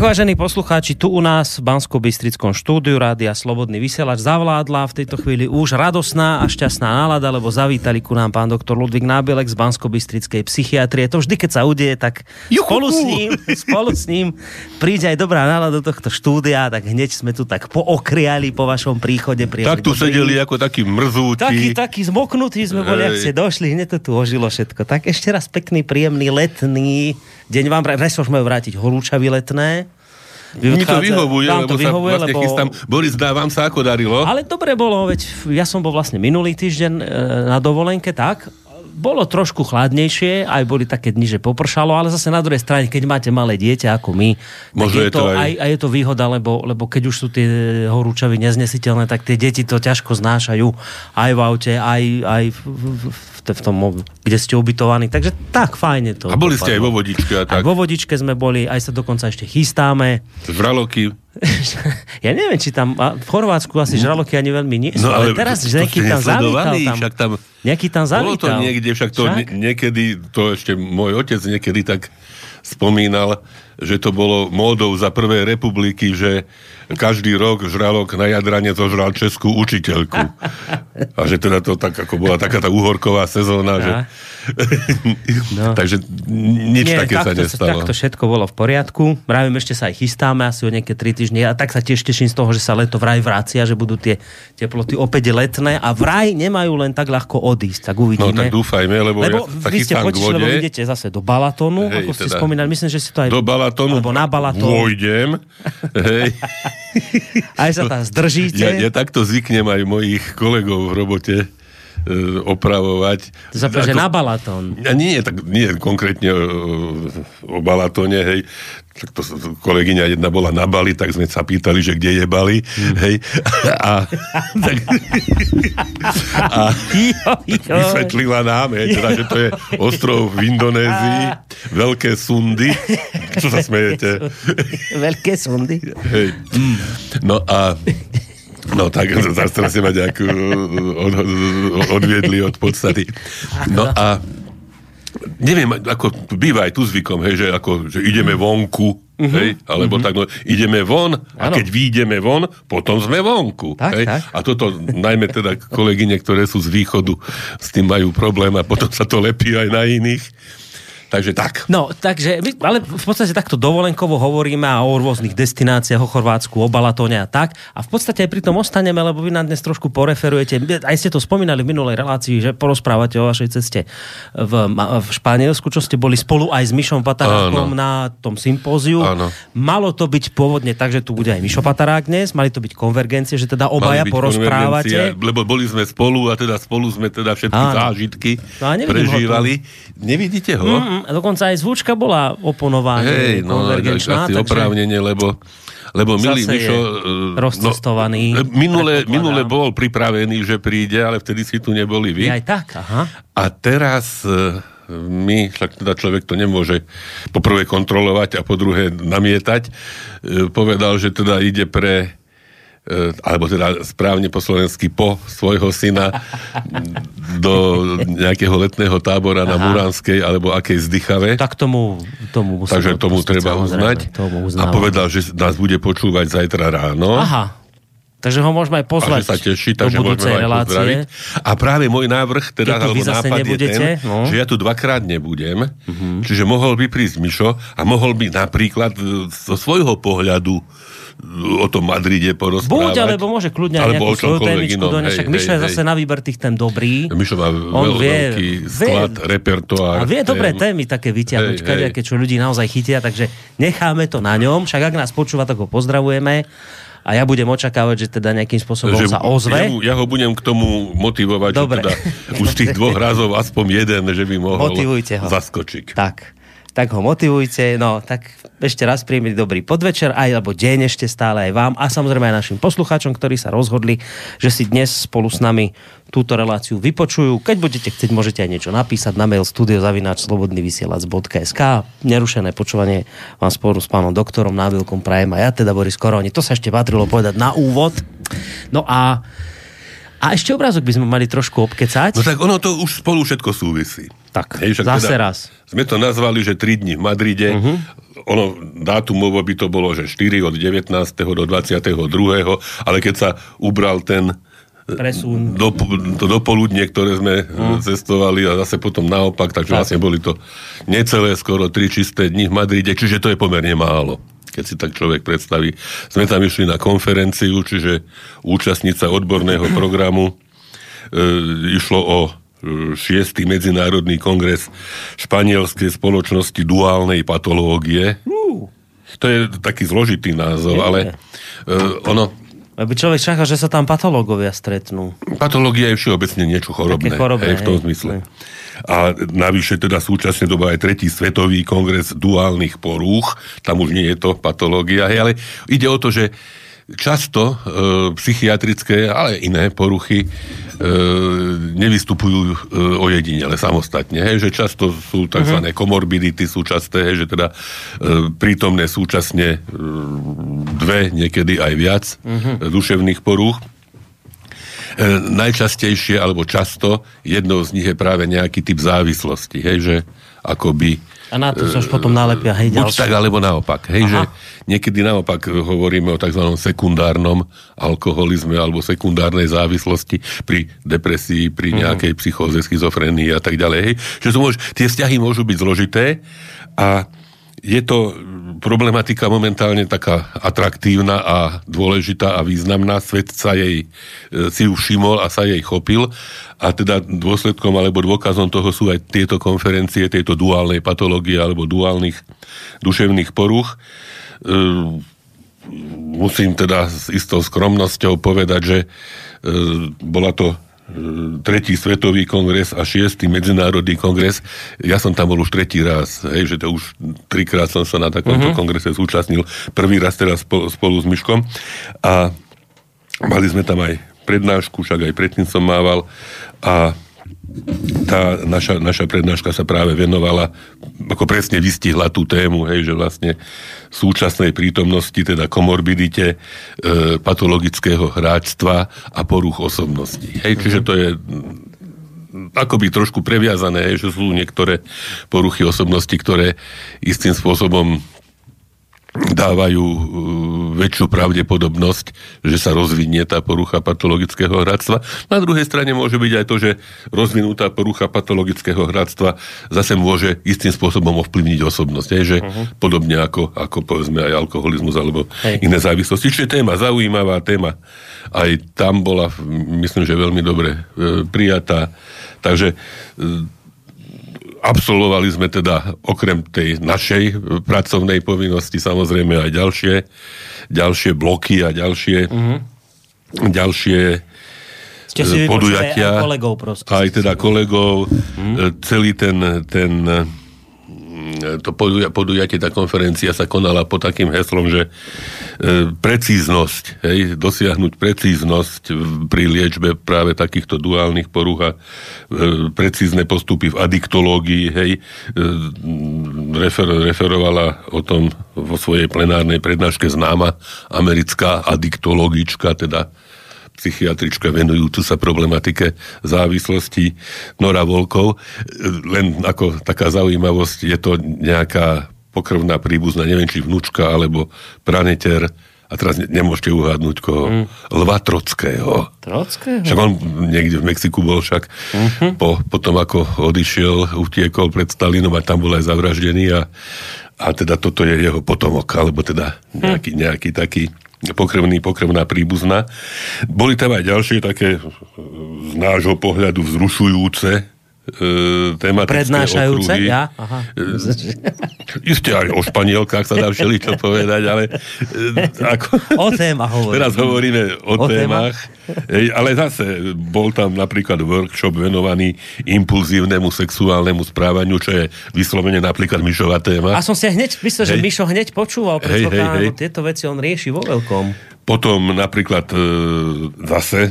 Tak vážení poslucháči, tu u nás v bansko bystrickom štúdiu Rádia Slobodný vysielač zavládla v tejto chvíli už radosná a šťastná nálada, lebo zavítali ku nám pán doktor Ludvík Nábelek z bansko bystrickej psychiatrie. To vždy, keď sa udeje, tak spolu s ním, spolu s ním príde aj dobrá nálada do tohto štúdia, tak hneď sme tu tak pookriali po vašom príchode. Tak tu sedeli ako takí mrzúti. Takí, takí zmoknutí sme boli, ak ste došli, hneď to tu ožilo všetko. Tak ešte raz pekný, príjemný, letný deň vám, dnes môžeme vrátiť horúčavy letné. Mi to vyhovuje, vám to lebo vyhovuje, sa vlastne lebo... chystám. Boris, dá vám sa ako darilo? Ale dobre bolo, veď ja som bol vlastne minulý týždeň e, na dovolenke, tak bolo trošku chladnejšie, aj boli také dni, že popršalo, ale zase na druhej strane, keď máte malé dieťa ako my, Možno je to, aj... Aj, aj je to výhoda, lebo, lebo keď už sú tie horúčavy neznesiteľné, tak tie deti to ťažko znášajú aj v aute, aj, aj v, v, v, v tom, kde ste ubytovaní. Takže tak, fajne to. A boli ste aj vo vodičke a tak? A vo vodičke sme boli, aj sa dokonca ešte chystáme. Žraloky. ja neviem, či tam, v Chorvátsku asi žraloky ani veľmi nie sú, no, ale, ale teraz to, nejaký tam zavítal tam, však tam, nejaký tam zavítal. Bolo to niekde, však to však? niekedy, to ešte môj otec niekedy tak spomínal, že to bolo módou za prvej republiky, že každý rok žralok na Jadrane zožral českú učiteľku. A že teda to tak, ako bola taká tá uhorková sezóna, že... No. Takže nič Nie, také sa nestalo. Takto všetko bolo v poriadku. Vravím, ešte sa aj chystáme asi o nejaké tri týždne. A tak sa tiež teším z toho, že sa leto vraj vracia, že budú tie teploty opäť letné a vraj nemajú len tak ľahko odísť. Tak uvidíme. No tak dúfajme, lebo, lebo ja sa vy ste potišli, lebo idete zase do Balatonu, Hej, ako ste teda, spomínali. Myslím, že si to aj... Do Balatonu alebo na Balatón. Vôjdem. Hej. aj sa tam zdržíte. Ja, ja takto zvyknem aj mojich kolegov v robote opravovať. To sa že na Balatón. Nie, tak nie konkrétne o, o Balatóne, hej tak to kolegyňa jedna bola na Bali, tak sme sa pýtali, že kde je Bali, mm. hej, a, tak, a vysvetlila nám, hej, teda, že to je ostrov v Indonézii, veľké sundy, čo sa smejete? veľké sundy? Hej. Mm. No a No tak, zase teraz ma nejak od, odviedli od podstaty. No a neviem, ako býva aj tu zvykom, hej, že, ako, že ideme vonku, uh-huh. hej, alebo uh-huh. tak, no, ideme von a ano. keď výjdeme von, potom sme vonku. Tak, hej. Tak. A toto najmä teda kolegyne, ktoré sú z východu, s tým majú problém a potom sa to lepí aj na iných. Takže tak. No, takže, ale v podstate takto dovolenkovo hovoríme a o rôznych destináciách, o Chorvátsku, o Balatóne a tak. A v podstate aj pri tom ostaneme, lebo vy nám dnes trošku poreferujete. Aj ste to spomínali v minulej relácii, že porozprávate o vašej ceste v, v Španielsku, čo ste boli spolu aj s Mišom Patarákom na tom sympóziu. Áno. Malo to byť pôvodne tak, že tu bude aj Mišo Patarák dnes, mali to byť konvergencie, že teda obaja porozprávate. Lebo boli sme spolu a teda spolu sme teda všetky Áno. zážitky no, prežívali. Nevidíte ho? Mm, dokonca aj zvučka bola oponovaná. Hej, no, asi oprávnenie, lebo lebo milý Mišo... E, rozcestovaný. No, minule, minule bol pripravený, že príde, ale vtedy si tu neboli vy. aj tak, aha. A teraz e, my, však teda človek to nemôže poprvé kontrolovať a po druhé namietať, povedal, že teda ide pre alebo teda správne po slovensky po svojho syna do nejakého letného tábora Aha. na Muránskej alebo akej zdychave. Tak tomu, tomu Takže tomu treba uznať. Tomu a povedal, že nás bude počúvať zajtra ráno. Aha. Takže ho môžeme aj pozvať sa teší, takže do budúcej relácie. A práve môj návrh, teda, alebo nápad nebudete, je ten, no. že ja tu dvakrát nebudem, uh-huh. čiže mohol by prísť Mišo a mohol by napríklad e, zo svojho pohľadu o tom Madride porozprávať. Buď, alebo môže kľudne aj nejakú svoju témičku do však Mišo je zase na výber tých tém dobrý. Mišo má On vie, veľký sklad, vie, repertoár. A vie dobré témy také vyťahnuť, keď čo ľudí naozaj chytia, takže necháme to na ňom. Však ak nás počúva, tak ho pozdravujeme a ja budem očakávať, že teda nejakým spôsobom že sa ozve. Ja, ja ho budem k tomu motivovať, Dobre. že teda už z tých dvoch razov aspoň jeden, že by mohol Motivujte ho. zaskočiť. Tak tak ho motivujte. No, tak ešte raz príjemný dobrý podvečer, aj alebo deň ešte stále aj vám a samozrejme aj našim poslucháčom, ktorí sa rozhodli, že si dnes spolu s nami túto reláciu vypočujú. Keď budete chcieť, môžete aj niečo napísať na mail studiozavináčslobodnyvysielac.sk Nerušené počúvanie vám spolu s pánom doktorom Návilkom prajem a ja teda Boris Koroni. To sa ešte patrilo povedať na úvod. No a a ešte obrázok by sme mali trošku obkecať. No tak ono to už spolu všetko súvisí. Tak, Hej, zase teda raz. Sme to nazvali, že 3 dní v Madride. Uh-huh. Ono, dátumovo by to bolo, že 4 od 19. do 22. Ale keď sa ubral ten Presun. do, to dopoludne, ktoré sme uh-huh. cestovali a zase potom naopak, takže Tak. vlastne boli to necelé skoro 3 čisté dni v Madride, čiže to je pomerne málo keď si tak človek predstaví. Sme tam išli na konferenciu, čiže účastnica odborného programu e, išlo o e, šiestý medzinárodný kongres španielskej spoločnosti duálnej patológie. To je taký zložitý názov, Je. ale e, ono, Aby človek čakal, že sa tam patológovia stretnú. patológia je všeobecne niečo chorobné. Také chorobné, hej, v tom hej. zmysle. A navyše teda súčasne doba aj tretí svetový kongres duálnych porúch, tam už nie je to patológia, hej, ale ide o to, že často e, psychiatrické, ale iné poruchy e, nevystupujú e, ojedinele samostatne. Hej, že často sú tzv. Uh-huh. komorbidity, sú časté, hej, že teda e, prítomné súčasne e, dve, niekedy aj viac uh-huh. duševných porúch. E, najčastejšie alebo často jednou z nich je práve nejaký typ závislosti, hej, že akoby A na to sa už potom nálepia, hej, Buď ďalšie. tak, alebo naopak. Hej, Aha. že niekedy naopak hovoríme o tzv. sekundárnom alkoholizme alebo sekundárnej závislosti pri depresii, pri Mhm. nejakej psychóze, schizofrenii a tak ďalej. Hej. Že to môž, tie vzťahy môžu byť zložité a je to problematika momentálne taká atraktívna a dôležitá a významná. Svet sa jej e, si ju všimol a sa jej chopil a teda dôsledkom alebo dôkazom toho sú aj tieto konferencie, tejto duálnej patológie alebo duálnych duševných poruch. E, musím teda s istou skromnosťou povedať, že e, bola to tretí svetový kongres a šiestý medzinárodný kongres. Ja som tam bol už tretí raz, hej, že to už trikrát som sa na takomto uh-huh. kongrese zúčastnil. Prvý raz teraz spolu, spolu s Myškom a mali sme tam aj prednášku, však aj predtým som mával a tá naša, naša prednáška sa práve venovala, ako presne vystihla tú tému, hej, že vlastne v súčasnej prítomnosti, teda komorbidite, e, patologického hráčstva a poruch osobností. Hej, čiže to je akoby trošku previazané, hej, že sú niektoré poruchy osobnosti, ktoré istým spôsobom dávajú uh, väčšiu pravdepodobnosť, že sa rozvinie tá porucha patologického hráctva. Na druhej strane môže byť aj to, že rozvinutá porucha patologického hráctva zase môže istým spôsobom ovplyvniť osobnosť. Hej, že uh-huh. podobne ako, ako povedzme aj alkoholizmus alebo Hej. iné závislosti. Čiže téma zaujímavá, téma aj tam bola, myslím, že veľmi dobre e, prijatá. Takže e, absolvovali sme teda okrem tej našej e, pracovnej povinnosti samozrejme aj ďalšie, ďalšie bloky a ďalšie, mm-hmm. ďalšie Ste si e, podujatia. aj kolegov proste. Aj teda kolegov, mm. celý ten, ten to poduja- podujatie, tá konferencia sa konala pod takým heslom, že e, precíznosť, hej, dosiahnuť precíznosť pri liečbe práve takýchto duálnych porúch a e, precízne postupy v adiktológii, hej, e, refer- referovala o tom vo svojej plenárnej prednáške známa americká adiktologička, teda psychiatrička venujúcu sa problematike závislosti Nora Volkov. Len ako taká zaujímavosť, je to nejaká pokrvná príbuzná, neviem, či vnúčka, alebo praneter, a teraz ne- nemôžete uhádnuť koho, mm. Lva Trockého. Trockého? Však on niekde v Mexiku bol však uh-huh. po, potom ako odišiel, utiekol pred Stalinom a tam bol aj zavraždený a, a teda toto je jeho potomok, alebo teda nejaký, nejaký taký pokrevný, pokrevná príbuzná. Boli tam aj ďalšie také z nášho pohľadu vzrušujúce tematické Prednášajúce? okruhy. Ja? Aha. Isté aj o Španielkách sa dá všeličo povedať, ale e, ako... O téma hovorím. Teraz hovoríme o, O témach, Ej, ale zase bol tam napríklad workshop venovaný impulzívnemu sexuálnemu správaniu, čo je vyslovene napríklad Myšová téma. A som si hneď myslel, že Hej. Mišo hneď počúval, Hej, hej, predpokladám, hej. lebo tieto veci on rieši vo veľkom. Potom napríklad e, zase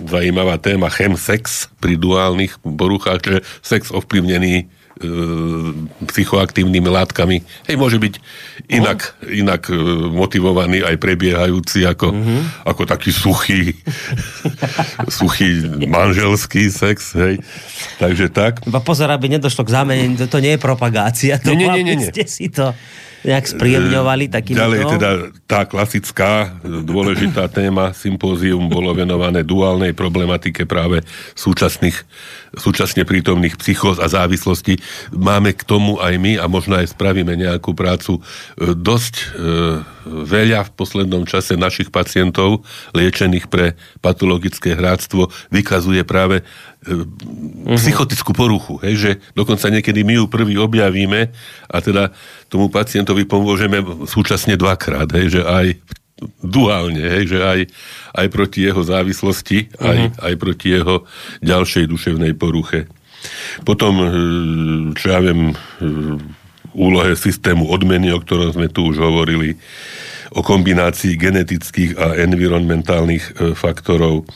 zajímavá téma chemsex pri duálnych poruchách, čiže sex ovplyvnený psychoaktívnymi látkami. Hej, môže byť inak, no. inak e, motivovaný aj prebiehajúci ako, mm-hmm. ako taký suchý suchý manželský sex, hej. Takže tak. Iba pozor, aby nedošlo k zámene, to, to nie je propagácia. To nie, nie, nie, nie. si to nejak spríjemňovali takým Ďalej teda tá klasická dôležitá téma sympózium bolo venované duálnej problematike práve súčasných, súčasne prítomných psychóz a závislostí. Máme k tomu aj my a možno aj spravíme nejakú prácu. E, dosť e, veľa v poslednom čase našich pacientov liečených pre patologické hráctvo vykazuje práve uh-huh. psychotickú poruchu, hej, že dokonca niekedy my ju prvý objavíme a teda tomu pacientovi pomôžeme súčasne dvakrát, hej, že aj duálne, hej, že aj, aj proti jeho závislosti, uh-huh. aj, aj proti jeho ďalšej duševnej poruche. Potom, e, čo ja viem, e, úlohe systému odmeny, o ktorom sme tu už hovorili, o kombinácii genetických a environmentálnych e, faktorov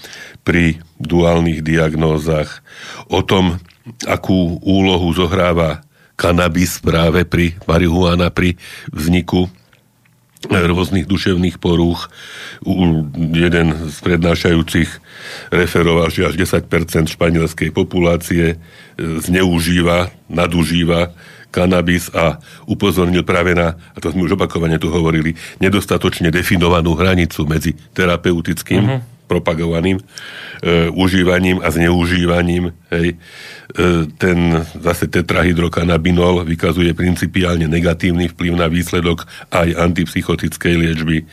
pri duálnych diagnózach, o tom, akú úlohu zohráva kanabis práve pri marihuana, pri vzniku rôznych duševných porúch. Jeden z prednášajúcich referoval, že až 10% španielskej populácie e, zneužíva, nadužíva kanabis a upozornil práve na, a to sme už opakovane tu hovorili, nedostatočne definovanú hranicu medzi terapeutickým uh-huh propagovaným e, užívaním a zneužívaním. Hej. E, ten zase tetrahydrokanabinol vykazuje principiálne negatívny vplyv na výsledok aj antipsychotickej liečby.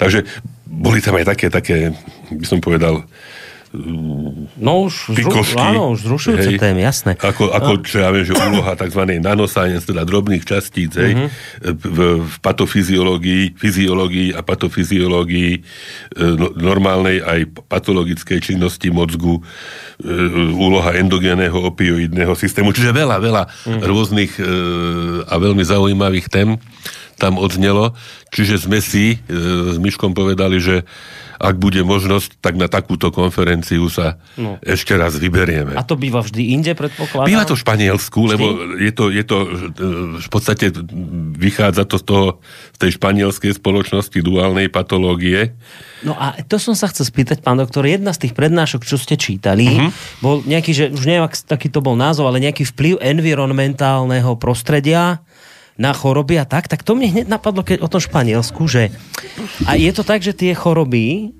Takže boli tam aj také, také by som povedal, No už, zru, áno, už zrušujúce hej, témy, jasné. Ako, ako čo ja viem, že úloha tzv. nanoscience, teda drobných častíc, hej, uh-huh. v, v patofyziológii, fyziológii a patofyziológii e, no, normálnej aj patologickej činnosti mozgu, e, úloha endogénneho opioidného systému, čiže veľa, veľa uh-huh. rôznych e, a veľmi zaujímavých tém tam odznelo. Čiže sme si s Myškom povedali, že ak bude možnosť, tak na takúto konferenciu sa no. ešte raz vyberieme. A to býva vždy inde, predpokladám? Býva to v Španielsku, vždy? lebo je to, je to v podstate vychádza to z, toho, z tej španielskej spoločnosti duálnej patológie. No a to som sa chcel spýtať, pán doktor, jedna z tých prednášok, čo ste čítali, uh-huh. bol nejaký, že už neviem, taký to bol názov, ale nejaký vplyv environmentálneho prostredia na choroby a tak, tak to mne hneď napadlo keď o tom Španielsku, že a je to tak, že tie choroby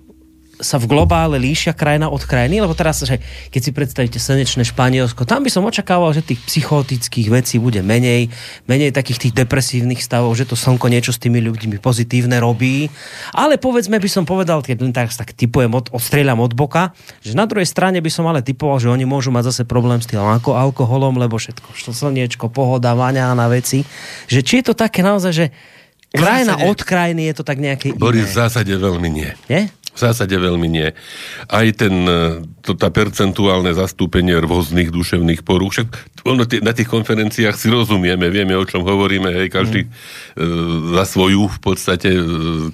sa v globále líšia krajina od krajiny, lebo teraz, že keď si predstavíte slnečné Španielsko, tam by som očakával, že tých psychotických vecí bude menej, menej takých tých depresívnych stavov, že to slnko niečo s tými ľuďmi pozitívne robí. Ale povedzme by som povedal, keď len tak, tak typujem, od, odstrieľam od boka, že na druhej strane by som ale typoval, že oni môžu mať zase problém s tým alkoholom, lebo všetko, čo slniečko, pohoda, vaňa na veci. Že či je to také naozaj, že krajina od krajiny je to tak nejaké Boris, v zásade veľmi nie. Nie? V zásade veľmi nie. Aj ten, e, to, tá percentuálne zastúpenie rôznych duševných porúch, však ono, na tých konferenciách si rozumieme, vieme, o čom hovoríme, hej, každý mm. za svoju v podstate e,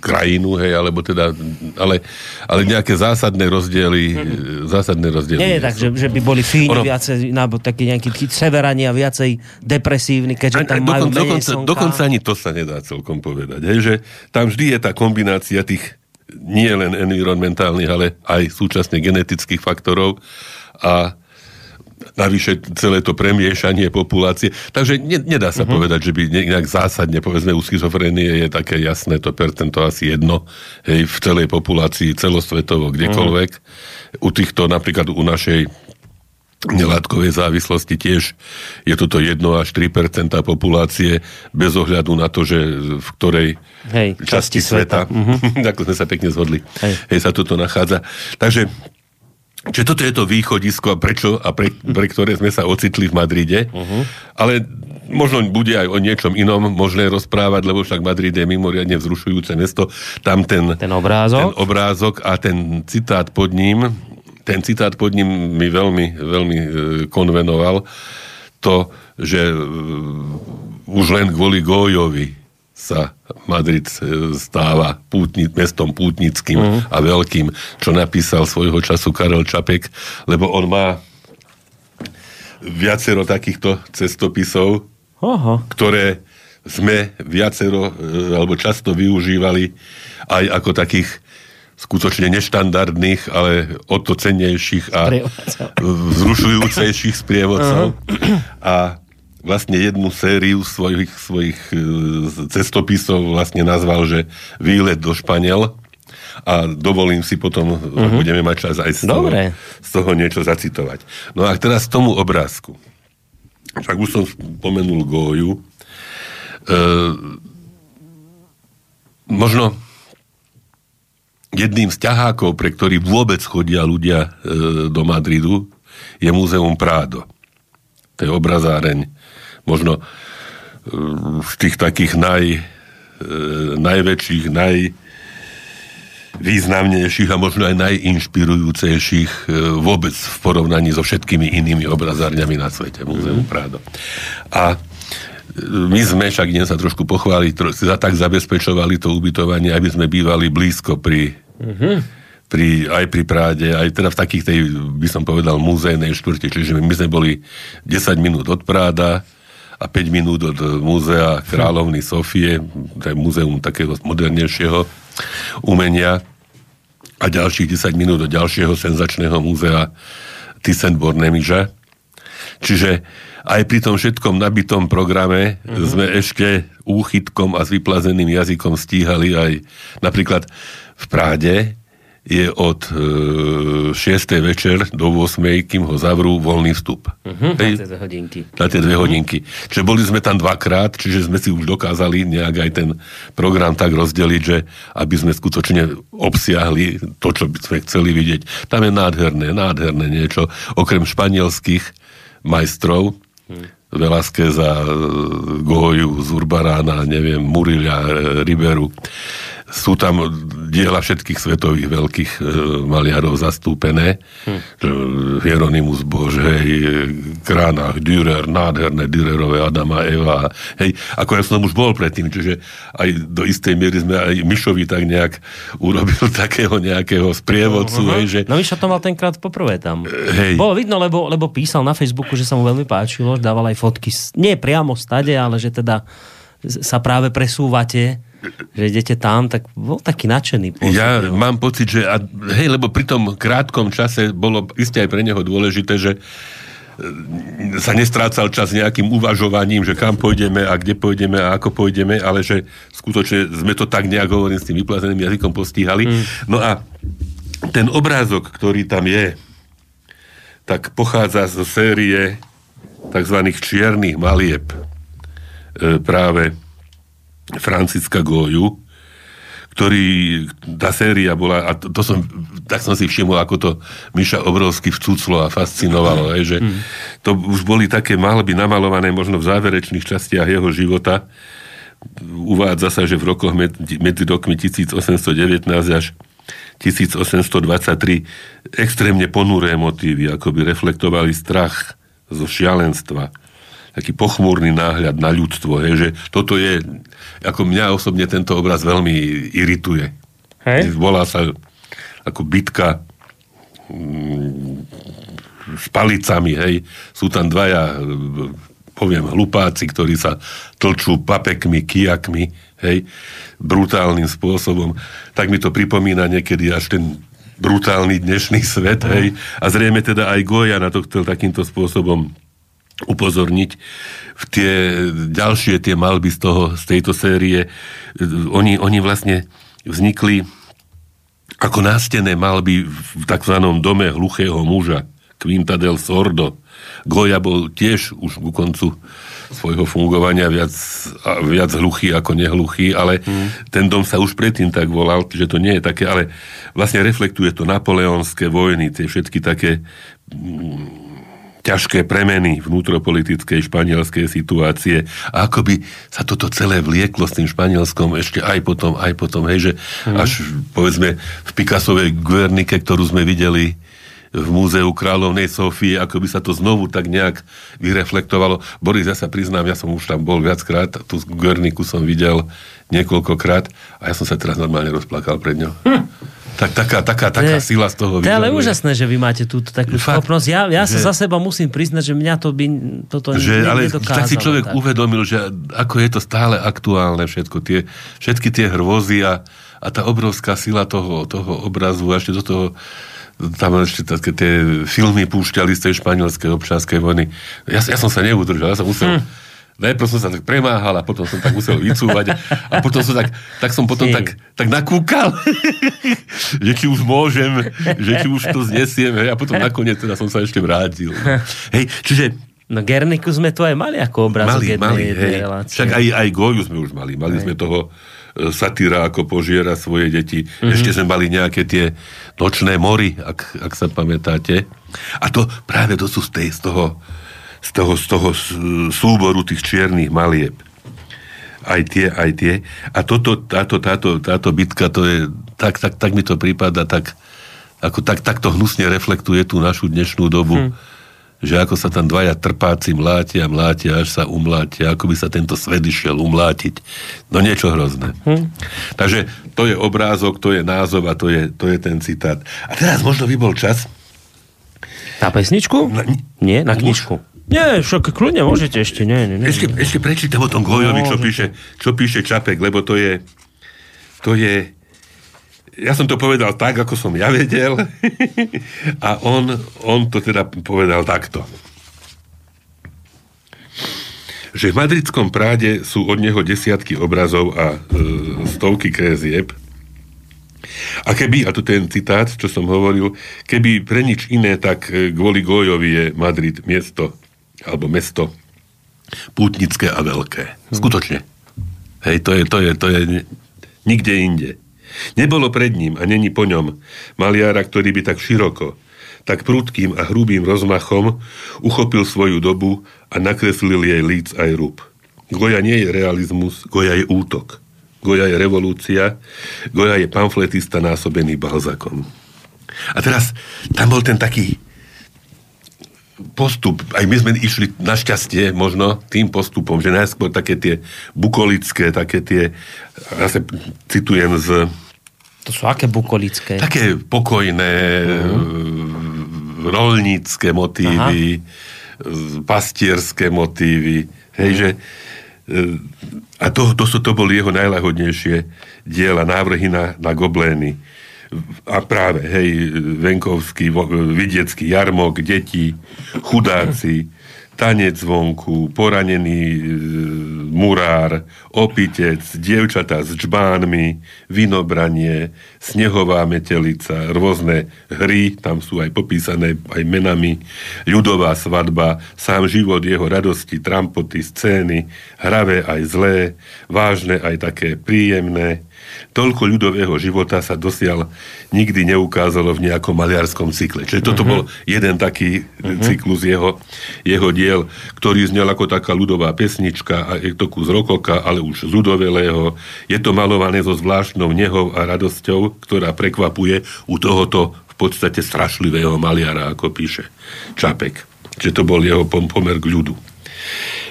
krajinu, hej, alebo teda, ale, ale nejaké zásadné rozdiely, mm. zásadné rozdiely. Nie je tak, že, že by boli fíni ono, viacej, alebo takí nejakí severani a viacej depresívni, keďže tam majú dokonca, dokonca, dokonca ani to sa nedá celkom povedať, hej, že tam vždy je tá kombinácia tých nie len environmentálnych, ale aj súčasne genetických faktorov a navyše celé to premiešanie populácie. Takže ne, nedá sa uh-huh. povedať, že by nejak zásadne, povedzme u schizofrenie je také jasné to percento asi jedno hej, v celej populácii celosvetovo kdekoľvek. Uh-huh. U týchto, napríklad u našej nelátkovej závislosti tiež je toto 1 až 3 populácie bez ohľadu na to, že v ktorej Hej, časti, časti sveta, sveta. Uh-huh. ako sme sa pekne zhodli, Hej. Hej, sa toto nachádza. Takže Čiže toto je to východisko a prečo a pre, pre ktoré sme sa ocitli v Madride. Uh-huh. Ale možno bude aj o niečom inom možné rozprávať, lebo však Madrid je mimoriadne vzrušujúce mesto. Tam ten, ten obrázok. ten obrázok a ten citát pod ním ten citát pod ním mi veľmi, veľmi e, konvenoval. To, že e, už len kvôli Gojovi sa Madrid e, stáva pútni, mestom pútnickým mm. a veľkým, čo napísal svojho času Karel Čapek, lebo on má viacero takýchto cestopisov, Oho. ktoré sme viacero alebo často využívali aj ako takých skutočne neštandardných, ale o to cennejších a vzrušujúcejších sprievodcov. A vlastne jednu sériu svojich, svojich e, cestopisov vlastne nazval, že Výlet do Španiel a dovolím si potom, uh-huh. budeme mať čas aj z toho, Dobre. z toho niečo zacitovať. No a teraz k tomu obrázku. Však už som spomenul Goju. E, možno jedným z ťahákov, pre ktorý vôbec chodia ľudia e, do Madridu, je Múzeum Prádo. To je obrazáreň. Možno e, z tých takých naj, e, najväčších, naj, významnejších a možno aj najinšpirujúcejších e, vôbec v porovnaní so všetkými inými obrazárňami na svete, Múzeum Prádo. A my sme, však idem sa trošku pochváliť, tro, za tak zabezpečovali to ubytovanie, aby sme bývali blízko pri, pri, aj pri Práde, aj teda v takých tej, by som povedal, múzejnej štvrti. Čiže my sme boli 10 minút od Práda a 5 minút od múzea Kráľovny Sofie, to je múzeum takého modernejšieho umenia a ďalších 10 minút od ďalšieho senzačného múzea Thyssen-Bornemische. Čiže aj pri tom všetkom nabitom programe mm-hmm. sme ešte úchytkom a s vyplazeným jazykom stíhali aj napríklad v Práde je od e, 6. večer do 8. kým ho zavrú voľný vstup. Mhm, Hej, na tie dve hodinky. na tie dve hodinky. Čiže boli sme tam dvakrát, čiže sme si už dokázali nejak aj ten program tak rozdeliť, že aby sme skutočne obsiahli to, čo by sme chceli vidieť. Tam je nádherné, nádherné niečo. Okrem španielských majstrov, Velázqueza, Goju, Zurbarána, neviem, Murilia, Riberu, sú tam diela všetkých svetových veľkých e, maliarov zastúpené. Hm. Hieronymus Bož, hej, Dürer, nádherné Dürerové Adama, Eva. Hej, ako ja som už bol predtým, čiže aj do istej miery sme aj Mišovi tak nejak urobil takého nejakého sprievodcu, Uh-huh. hej, že No Mišo to mal tenkrát poprvé tam. Hej. Bolo vidno, lebo, lebo písal na Facebooku, že sa mu veľmi páčilo, dával aj fotky, nie priamo stade, ale že teda sa práve presúvate, že idete tam, tak bol taký nadšený. Ja pôsobil. mám pocit, že a, hej, lebo pri tom krátkom čase bolo isté aj pre neho dôležité, že e, sa nestrácal čas nejakým uvažovaním, že kam pôjdeme a kde pôjdeme a ako pôjdeme, ale že skutočne sme to tak nejak hovorím s tým vyplazeným jazykom postíhali. Mm. No a ten obrázok, ktorý tam je, tak pochádza zo série tzv. čiernych malieb e, práve Franciska Goju, ktorý, tá séria bola, a to, to som, tak som si všimol, ako to Miša obrovsky vcúclo a fascinovalo, mm. že to už boli také malby namalované možno v záverečných častiach jeho života. Uvádza sa, že v rokoch medzi, medzi rokmi 1819 až 1823 extrémne ponuré motívy, ako by reflektovali strach zo šialenstva, taký pochmúrny náhľad na ľudstvo, hej, že toto je, ako mňa osobne tento obraz veľmi irituje. Hej? Volá sa ako bitka mm, s palicami, hej. Sú tam dvaja, e, poviem, hlupáci, ktorí sa tlčú papekmi, kijakmi, hej, brutálnym spôsobom. Tak mi to pripomína niekedy až ten brutálny dnešný svet, hej. A zrejme teda aj Goja na to chcel takýmto spôsobom upozorniť. V tie ďalšie tie malby z, toho, z tejto série, oni, oni vlastne vznikli ako nástené malby v tzv. dome hluchého muža, Quinta del Sordo. Goja bol tiež už ku koncu svojho fungovania viac, viac hluchý ako nehluchý, ale mm. ten dom sa už predtým tak volal, že to nie je také, ale vlastne reflektuje to napoleonské vojny, tie všetky také mm, ťažké premeny vnútropolitickej španielskej situácie a ako by sa toto celé vlieklo s tým Španielskom ešte aj potom, aj potom, hej, že mm. až povedzme v Picassovej Guernike, ktorú sme videli v Múzeu Kráľovnej Sofie, ako by sa to znovu tak nejak vyreflektovalo. Boris, ja sa priznám, ja som už tam bol viackrát, tú Guerniku som videl niekoľkokrát a ja som sa teraz normálne rozplakal pred ňou. Hm. Tak taká, taká, taká To sila z toho To je ale úžasné, že vy máte túto takú Fakt, schopnosť. Ja, ja sa že- za seba musím priznať, že mňa to by toto že, ne, ale nedokázalo. tak si človek tak. uvedomil, že ako je to stále aktuálne všetko, tie, všetky tie hrôzy a, a tá obrovská sila toho, toho obrazu a ešte do toho tam ešte také tie filmy púšťali z tej španielskej občianskej vojny. Ja, ja som sa neudržal, ja som musel... Hm. Najprv som sa tak premáhal a potom som tak musel vycúvať a, a potom som tak, tak som potom Ty. tak, tak nakúkal, že či už môžem, že či už to znesiem, hej, a potom nakoniec teda som sa ešte vrátil. Hej, čiže No Gerniku sme tu aj mali ako obrazok Mali, jednej, mali, jednej hej. relácie. Však aj, aj Goju sme už mali. Mali sme toho e, satíra, ako požiera svoje deti. Mhm. Mm-hmm. Ešte sme mali nejaké tie nočné mory, ak, ak sa pamätáte. A to práve to sú z, tej, z toho, z toho, z toho súboru tých čiernych malieb. Aj tie, aj tie. A toto, táto, táto, táto bitka, to je, tak, tak, tak mi to prípada, tak, ako, tak, tak to hnusne reflektuje tú našu dnešnú dobu. Hm že ako sa tam dvaja trpáci mlátia, mlátia, až sa umlátia, ako by sa tento svet išiel umlátiť. No niečo hrozné. Hm. Takže to je obrázok, to je názov a to je, to je ten citát. A teraz možno by bol čas. Na pesničku? Na- Nie, na knižku. Nie, však kľudne môžete ešte. Nie, nie, nie. Ešte, ešte prečítam o tom Gojovi, čo píše, čo píše Čapek, lebo to je, to je, ja som to povedal tak, ako som ja vedel a on, on to teda povedal takto. Že v madridskom práde sú od neho desiatky obrazov a e, stovky krézieb. A keby, a je ten citát, čo som hovoril, keby pre nič iné, tak e, kvôli Gojovi je Madrid miesto, alebo mesto pútnické a veľké. Skutočne. Hej, to je, to je, to je ni- nikde inde. Nebolo pred ním a není po ňom maliara, ktorý by tak široko, tak prudkým a hrubým rozmachom uchopil svoju dobu a nakreslil jej líc aj rúb. Goja nie je realizmus, Goja je útok. Goja je revolúcia, Goja je pamfletista násobený Balzakom. A teraz tam bol ten taký postup, aj my sme išli našťastie možno tým postupom, že najskôr také tie bukolické, také tie, ja sa citujem z To sú aké bukolické? také pokojné uh-huh. rolnícke motívy, Aha. pastierské motívy. Hej, že, e, a to, to, to, to boli jeho najlahodnejšie diela, návrhy na, na goblény. A práve, hej, venkovský, vidiecký jarmok, deti, chudáci, tanec vonku, poranený e, murár, opitec, dievčatá s džbánmi, vinobranie, snehová metelica, rôzne hry, tam sú aj popísané aj menami, ľudová svadba, sám život jeho radosti, trampoty, scény, hravé aj zlé, vážne aj také príjemné. Toľko ľudového života sa dosiaľ nikdy neukázalo v nejakom maliarskom cykle. Čiže toto bol jeden taký cyklus jeho, jeho diel, ktorý znel ako taká ľudová pesnička a je to kus rokoka, ale už z ľudovelého. Je to malované so zvláštnou nehou a radosťou, ktorá prekvapuje u tohoto v podstate strašlivého maliara, ako píše Čapek. Čiže to bol jeho pom- pomer k ľudu.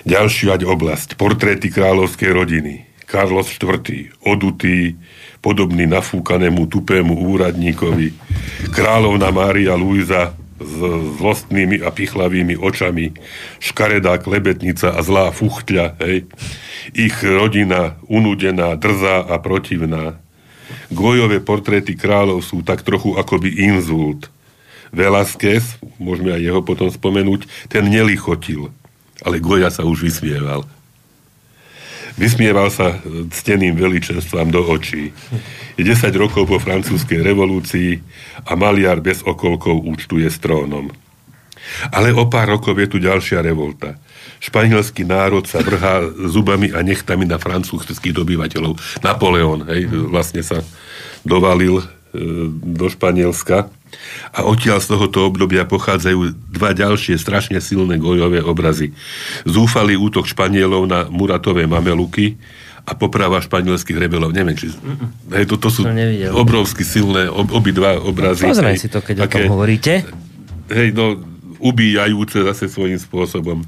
Ďalšia oblasť. Portréty kráľovskej rodiny. Carlos IV. Odutý, podobný nafúkanému tupému úradníkovi. Kráľovna Mária Luisa s zlostnými a pichlavými očami. Škaredá klebetnica a zlá fuchtľa, hej. Ich rodina unudená, drzá a protivná. Gojové portréty kráľov sú tak trochu akoby inzult. Velázquez, môžeme aj jeho potom spomenúť, ten nelichotil, ale Goja sa už vysmieval. Vysmieval sa cteným veličenstvám do očí. Je 10 rokov po francúzskej revolúcii a maliar bez okolkov účtuje s trónom. Ale o pár rokov je tu ďalšia revolta. Španielský národ sa vrhá zubami a nechtami na francúzských dobyvateľov. Napoleon, hej, vlastne sa dovalil e, do Španielska a odtiaľ z tohoto obdobia pochádzajú dva ďalšie strašne silné gojové obrazy. Zúfalý útok Španielov na Muratové mameluky a poprava španielských rebelov. Neviem, či... Hej, toto sú To nevidel. obrovsky silné, ob, obidva obrazy. Pozriem hej, si to, keď o také- tom hovoríte. hej, no, ubíjajúce zase svojím spôsobom.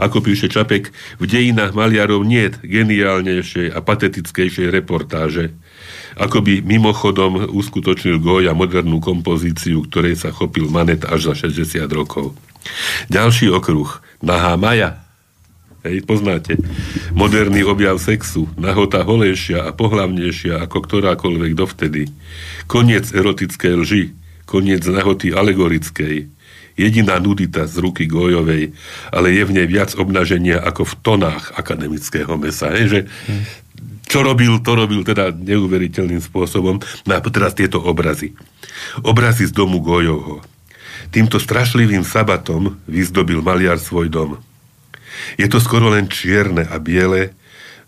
Ako píše Čapek, v dejinách maliarov nie geniálnejšej a patetickejšej reportáže. Ako by mimochodom uskutočnil Goja modernú kompozíciu, ktorej sa chopil Manet až za 60 rokov. Ďalší okruh. Nahá Maja. Hej, poznáte. Moderný objav sexu, nahota holejšia a pohlavnejšia ako ktorákoľvek dovtedy. Koniec erotickej lži, koniec nahoty alegorickej. Jediná nudita z ruky Gojovej, ale je v nej viac obnaženia ako v tonách akademického mesa. Hej, že čo robil, to robil teda neuveriteľným spôsobom. No a teraz tieto obrazy. Obrazy z domu Gojovho. Týmto strašlivým sabatom vyzdobil maliar svoj dom. Je to skoro len čierne a biele, e,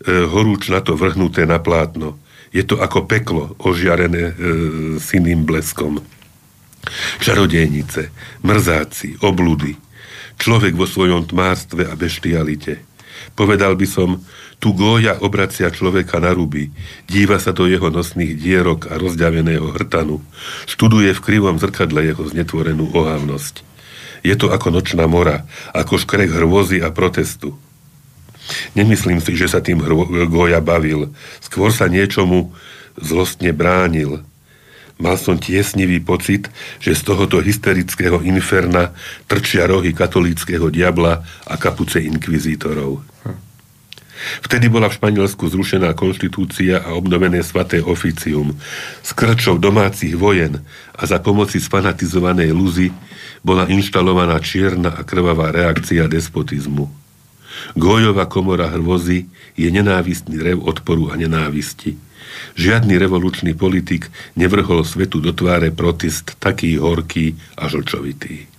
horúčnato vrhnuté na plátno. Je to ako peklo ožiarené e, siným bleskom. Čarodejnice, mrzáci, obludy, človek vo svojom tmárstve a beštialite. Povedal by som, tu Gója obracia človeka na ruby, díva sa do jeho nosných dierok a rozďaveného hrtanu, študuje v krivom zrkadle jeho znetvorenú ohavnosť. Je to ako nočná mora, ako škrek hrôzy a protestu. Nemyslím si, že sa tým Gója bavil, skôr sa niečomu zlostne bránil. Mal som tiesnivý pocit, že z tohoto hysterického inferna trčia rohy katolíckého diabla a kapuce inkvizítorov. Vtedy bola v Španielsku zrušená konštitúcia a obnovené svaté oficium. S krčou domácich vojen a za pomoci sfanatizovanej luzy bola inštalovaná čierna a krvavá reakcia despotizmu. Gojová komora hrvozy je nenávistný rev odporu a nenávisti. Žiadny revolučný politik nevrhol svetu do tváre protest taký horký a žlčovitý.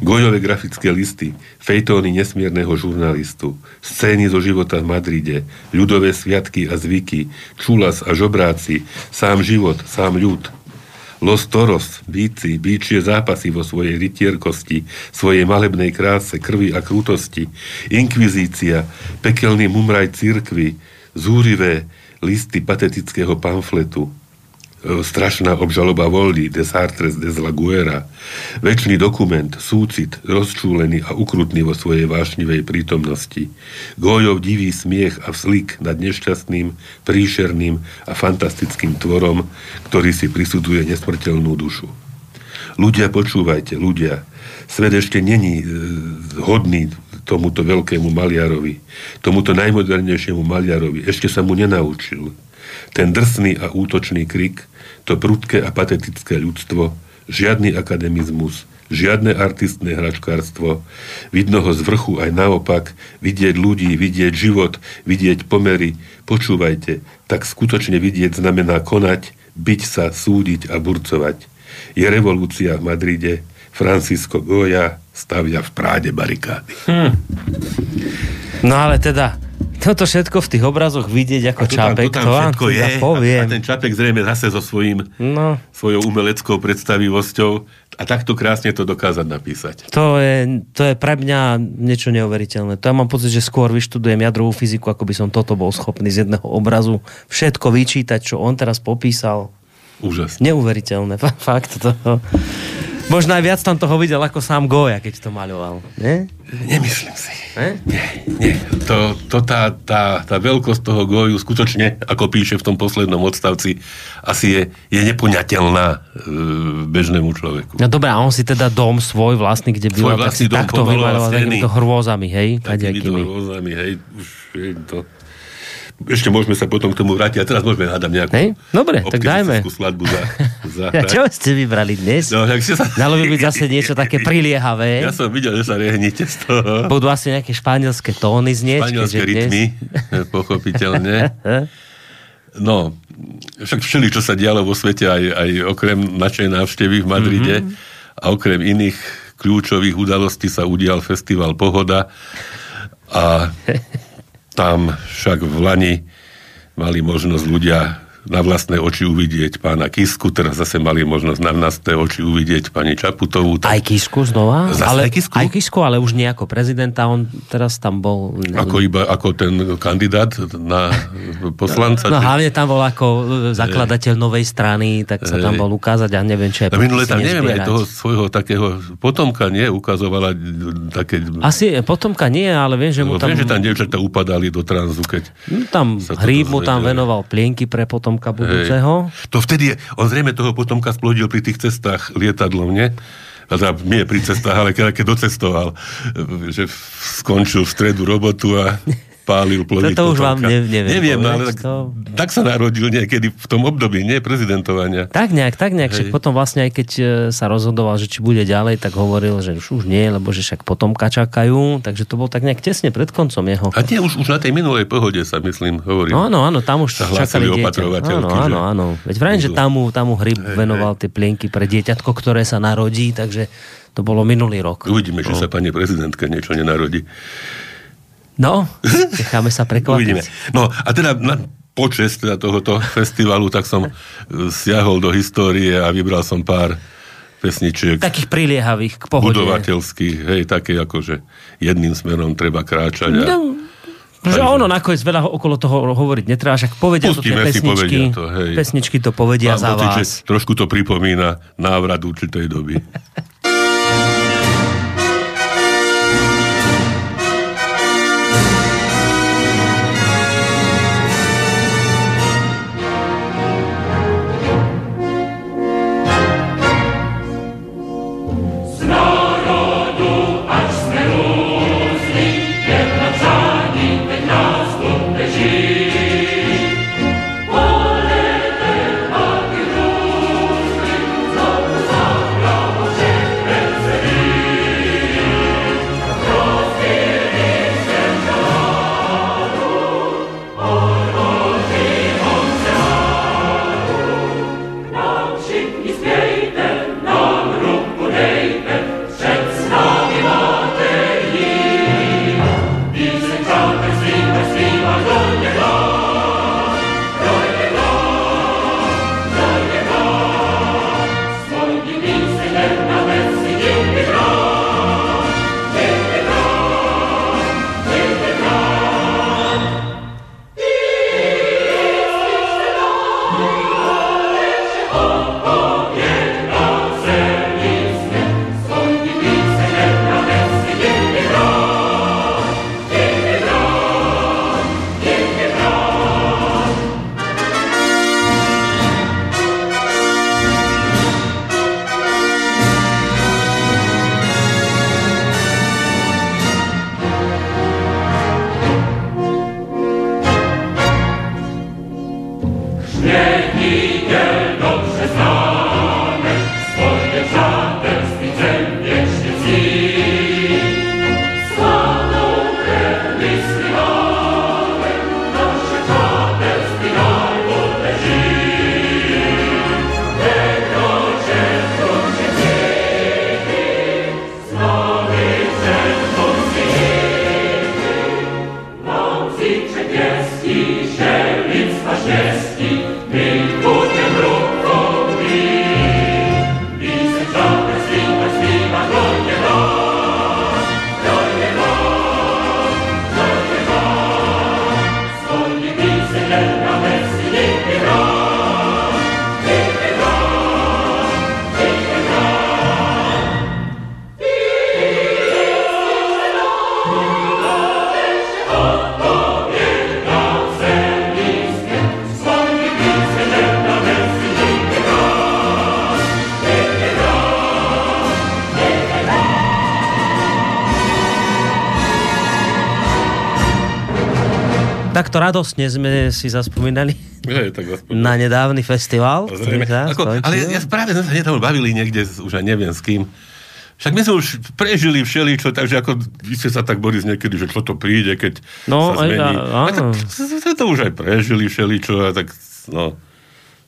Gojové grafické listy, fejtóny nesmierneho žurnalistu, scény zo života v Madride, ľudové sviatky a zvyky, čulas a žobráci, sám život, sám ľud. Los Toros, bíci, bíčie zápasy vo svojej rytierkosti, svojej malebnej kráse, krvi a krútosti, inkvizícia, pekelný mumraj cirkvy, zúrivé listy patetického pamfletu, E, strašná obžaloba Voldy, Desartres des la Guerra, väčší dokument, súcit, rozčúlený a ukrutný vo svojej vášnivej prítomnosti, Gojov divý smiech a vslik nad nešťastným, príšerným a fantastickým tvorom, ktorý si prisuduje nesmrteľnú dušu. Ľudia, počúvajte, ľudia, svet ešte není e, hodný tomuto veľkému maliarovi, tomuto najmodernejšiemu maliarovi, ešte sa mu nenaučil. Ten drsný a útočný krik, to prudké a patetické ľudstvo, žiadny akademizmus, žiadne artistné hračkárstvo. Vidno ho z vrchu aj naopak, vidieť ľudí, vidieť život, vidieť pomery. Počúvajte, tak skutočne vidieť znamená konať, byť sa, súdiť a burcovať. Je revolúcia v Madride, Francisco Goya stavia v Práde barikády. Hmm. No ale teda, toto všetko v tých obrazoch vidieť ako to Čapek, tam, to, tam to je. Ja poviem. A, a ten Čapek zrejme zase so svojím, no. svojou umeleckou predstavivosťou a takto krásne to dokázať napísať. To je, to je pre mňa niečo neuveriteľné. To ja mám pocit, že skôr vyštudujem jadrovú fyziku, ako by som toto bol schopný z jedného obrazu všetko vyčítať, čo on teraz popísal. Úžasné. Neuveriteľné. Fakt. To... Možno aj viac tam toho videl ako sám Goja, keď to maľoval. Nie? Nemyslím si. Nie? Nie, nie. To, to tá, tá, tá veľkosť toho Goju skutočne, ako píše v tom poslednom odstavci, asi je, je nepoňateľná e, bežnému človeku. No dobré, a on si teda dom svoj vlastný, kde byl, tak si takto vymaloval takýmito hrôzami, hej? Takýmito hrôzami, hej. Už je to ešte môžeme sa potom k tomu vrátiť a teraz môžeme hádať nejakú Hej? Dobre, tak dajme. skladbu za, za ja, Čo ste vybrali dnes? No, tak sa... Dalo by byť zase niečo také priliehavé. Ja som videl, že sa rehnite z toho. Budú asi nejaké španielské tóny znieť. Španielské rytmy, dnes... pochopiteľne. No, však všeli, čo sa dialo vo svete, aj, aj okrem našej návštevy v Madride mm-hmm. a okrem iných kľúčových udalostí sa udial festival Pohoda a tam však v Lani mali možnosť ľudia na vlastné oči uvidieť pána Kisku, teraz zase mali možnosť na vlastné oči uvidieť pani Čaputovú. Tak... Aj Kisku znova? Zase ale, aj Kisku? Aj Kisku, ale už nie ako prezidenta, on teraz tam bol... Ako iba ako ten kandidát na poslanca? No, či... hlavne tam bol ako e, zakladateľ novej strany, tak sa tam bol ukázať a neviem, čo je... Minule tam neviem, aj toho svojho takého potomka nie ukazovala také... Asi potomka nie, ale viem, že mu tam... Viem, že tam dievčatá upadali do tranzu, keď... No, tam hríb mu tam venoval plienky pre potom potomka budúceho. Hej. To vtedy, on zrejme toho potomka splodil pri tých cestách lietadlom, nie? Teda nie pri cestách, ale keď, keď docestoval, že skončil v stredu robotu a pálil plodiť To už vám ne, neviem, neviem povedať, ale tak, to... tak sa narodil niekedy v tom období, nie prezidentovania. Tak nejak, tak nejak. Však Hej. potom vlastne aj keď e, sa rozhodoval, že či bude ďalej, tak hovoril, že už, už nie, lebo že však potomka čakajú. Takže to bol tak nejak tesne pred koncom jeho. A nie, už, už na tej minulej pohode sa myslím, hovorím. No, áno, áno, tam už Sa čakali opatrovateľky, Áno, že áno, áno. Veď vrajím, že tam mu, tam mu hryb venoval tie plienky pre dieťatko, ktoré sa narodí, takže to bolo minulý rok. Uvidíme, či sa pani prezidentka niečo nenarodí. No, necháme sa Uvidíme. prekvapiť. No a teda na počest teda tohoto festivalu, tak som e, siahol do histórie a vybral som pár pesničiek Takých priliehavých k pohode. budovateľských, hej, také ako, že jedným smerom treba kráčať a No, že ono nakoniec veľa okolo toho hovoriť netreba, však povedia to tie Pustíme pesničky. povedia to, hej. pesničky to povedia mám za pocit, vás. trošku to pripomína návrat určitej doby. Takto radostne sme si zaspomínali Hej, tak aspoň. na nedávny festival. Ktorý sa Ako, skončil. ale ja práve sme sa nedávno bavili niekde, už aj neviem s kým. Však my sme už prežili všeličo, takže ako vy ste sa tak Boris niekedy, že čo to príde, keď No, sa aj- zmení. a- A áno. tak sme to už aj prežili všeličo, a tak no,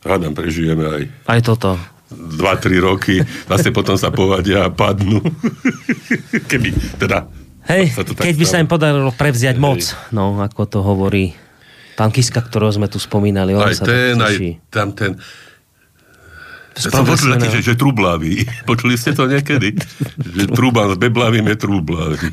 hádam, prežijeme aj Aj toto. 2-3 roky, vlastne potom sa povadia a padnú. Keby, teda, Hej, sa to tak keď by sa im podarilo prevziať Hej. moc, no, ako to hovorí pán Kiska, ktorého sme tu spomínali, on Aj sa ten, tak aj teší. tam ten... Ja som počul taký, progresívneho. že, že trublavý. Počuli ste to niekedy? že truban s beblavým je trublavý.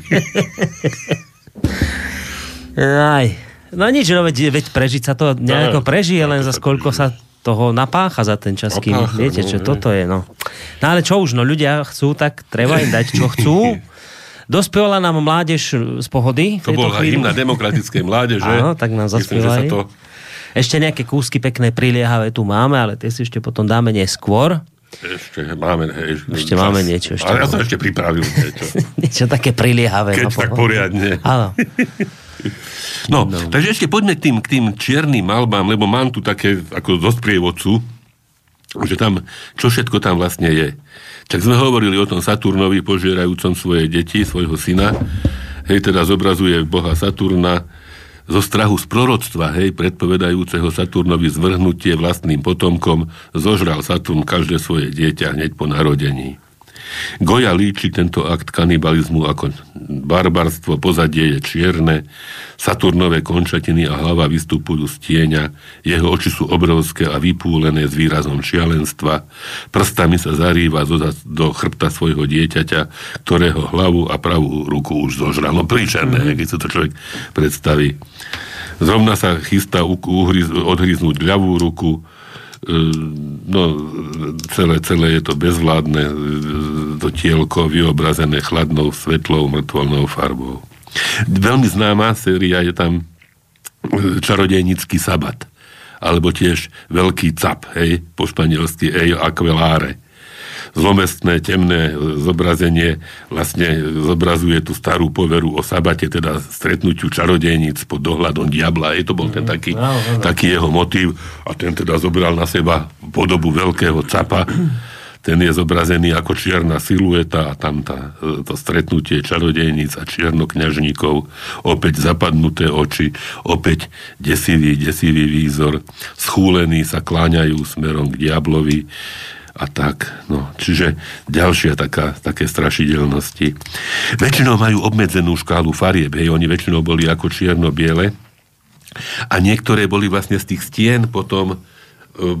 Aj. No nič, no veď, veď prežiť sa to nejako prežije, len za koľko sa toho napácha za ten čas, kým viete, no, čo toto je, no. No ale čo už, no ľudia chcú, tak treba im dať, čo chcú. Dospievala nám mládež z pohody. To bola hymna demokratickej mládeže. Áno, tak nám Myslím, zaspievali. to Ešte nejaké kúsky pekné priliehavé tu máme, ale tie si ešte potom dáme neskôr. Ešte máme, hej, Ešte máme niečo, ešte Ale ja som ešte pripravil niečo. Niečo také priliehavé. Keď no, tak po- poriadne. Áno. No, no, takže ešte poďme k tým, k tým čiernym malbám, lebo mám tu také ako zo sprievodcu, že tam, čo všetko tam vlastne je. Tak sme hovorili o tom Saturnovi požierajúcom svoje deti, svojho syna. Hej, teda zobrazuje boha Saturna zo strahu z proroctva, hej, predpovedajúceho Saturnovi zvrhnutie vlastným potomkom, zožral Saturn každé svoje dieťa hneď po narodení. Goja líči tento akt kanibalizmu ako barbarstvo, pozadie je čierne, Saturnové končatiny a hlava vystupujú z tieňa, jeho oči sú obrovské a vypúlené s výrazom šialenstva, prstami sa zarýva do, do chrbta svojho dieťaťa, ktorého hlavu a pravú ruku už zožral. No príčerné, mm-hmm. keď si to človek predstaví. Zrovna sa chystá uhryz, odhryznúť ľavú ruku, no, celé, celé je to bezvládne, e, to tielko vyobrazené chladnou, svetlou, mŕtvolnou farbou. Veľmi známa séria je tam e, čarodejnický sabat, alebo tiež veľký cap, hej, po španielsky Ejo Aquelare. Zlomestné, temné e, zobrazenie vlastne zobrazuje tú starú poveru o sabate, teda stretnutiu čarodejníc pod dohľadom diabla. Je to bol ten taký, Áno, áno. taký jeho motív a ten teda zobral na seba podobu veľkého capa. Ten je zobrazený ako čierna silueta a tam tá, e, to stretnutie čarodejníc a čiernokňažníkov, opäť zapadnuté oči, opäť desivý, desivý výzor, schúlení sa kláňajú smerom k diablovi a tak. No, čiže ďalšia taká, také strašidelnosti. Väčšinou majú obmedzenú škálu farieb, hej, oni väčšinou boli ako čierno-biele a niektoré boli vlastne z tých stien potom e,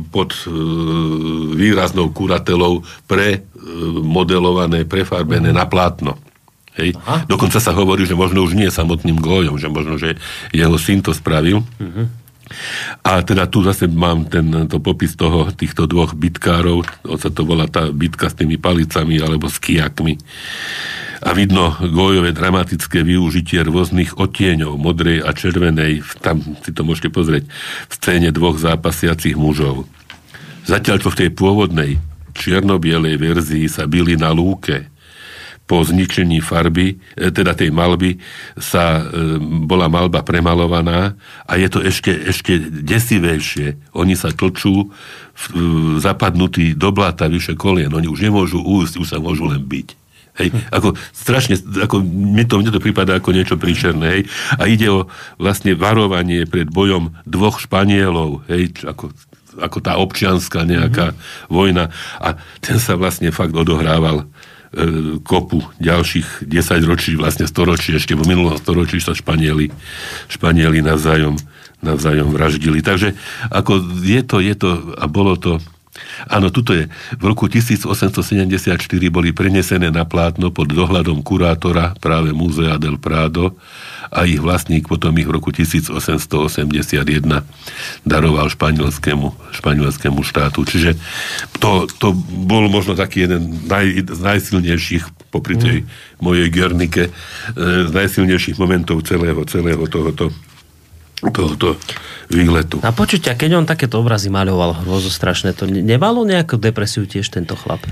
pod e, výraznou kuratelou pre e, prefarbené na plátno. Hej. Dokonca sa hovorí, že možno už nie samotným Gojom, že možno, že jeho syn to spravil. A teda tu zase mám ten, to popis toho, týchto dvoch bitkárov, sa to volá tá bitka s tými palicami alebo s kijakmi. A vidno Gojové dramatické využitie rôznych odtieňov, modrej a červenej, tam si to môžete pozrieť, v scéne dvoch zápasiacich mužov. Zatiaľ, čo v tej pôvodnej čierno-bielej verzii sa byli na lúke, po zničení farby, e, teda tej malby, sa e, bola malba premalovaná a je to ešte, ešte desivejšie. Oni sa tlčú v, v, zapadnutí do bláta vyše kolien. Oni už nemôžu újsť, už sa môžu len byť. Hej, ako strašne, ako mne to, mne to prípada ako niečo príšerné, hej. A ide o vlastne varovanie pred bojom dvoch Španielov, hej, ako, ako tá občianská nejaká mm-hmm. vojna. A ten sa vlastne fakt odohrával e, kopu ďalších 10 ročí, vlastne storočí, ešte vo minulom storočí sa Španieli, Španieli navzájom, navzájom vraždili. Takže ako je to, je to a bolo to Áno, tuto je. V roku 1874 boli prenesené na plátno pod dohľadom kurátora práve Múzea del Prado a ich vlastník potom ich v roku 1881 daroval španielskému, španielskému štátu. Čiže to, to bol možno taký jeden naj, z najsilnejších popri tej mojej Gernike, e, z najsilnejších momentov celého, celého tohoto tohoto výletu. A počuť, a keď on takéto obrazy maľoval hrôzo strašné, to ne- nemalo nejakú depresiu tiež tento chlap?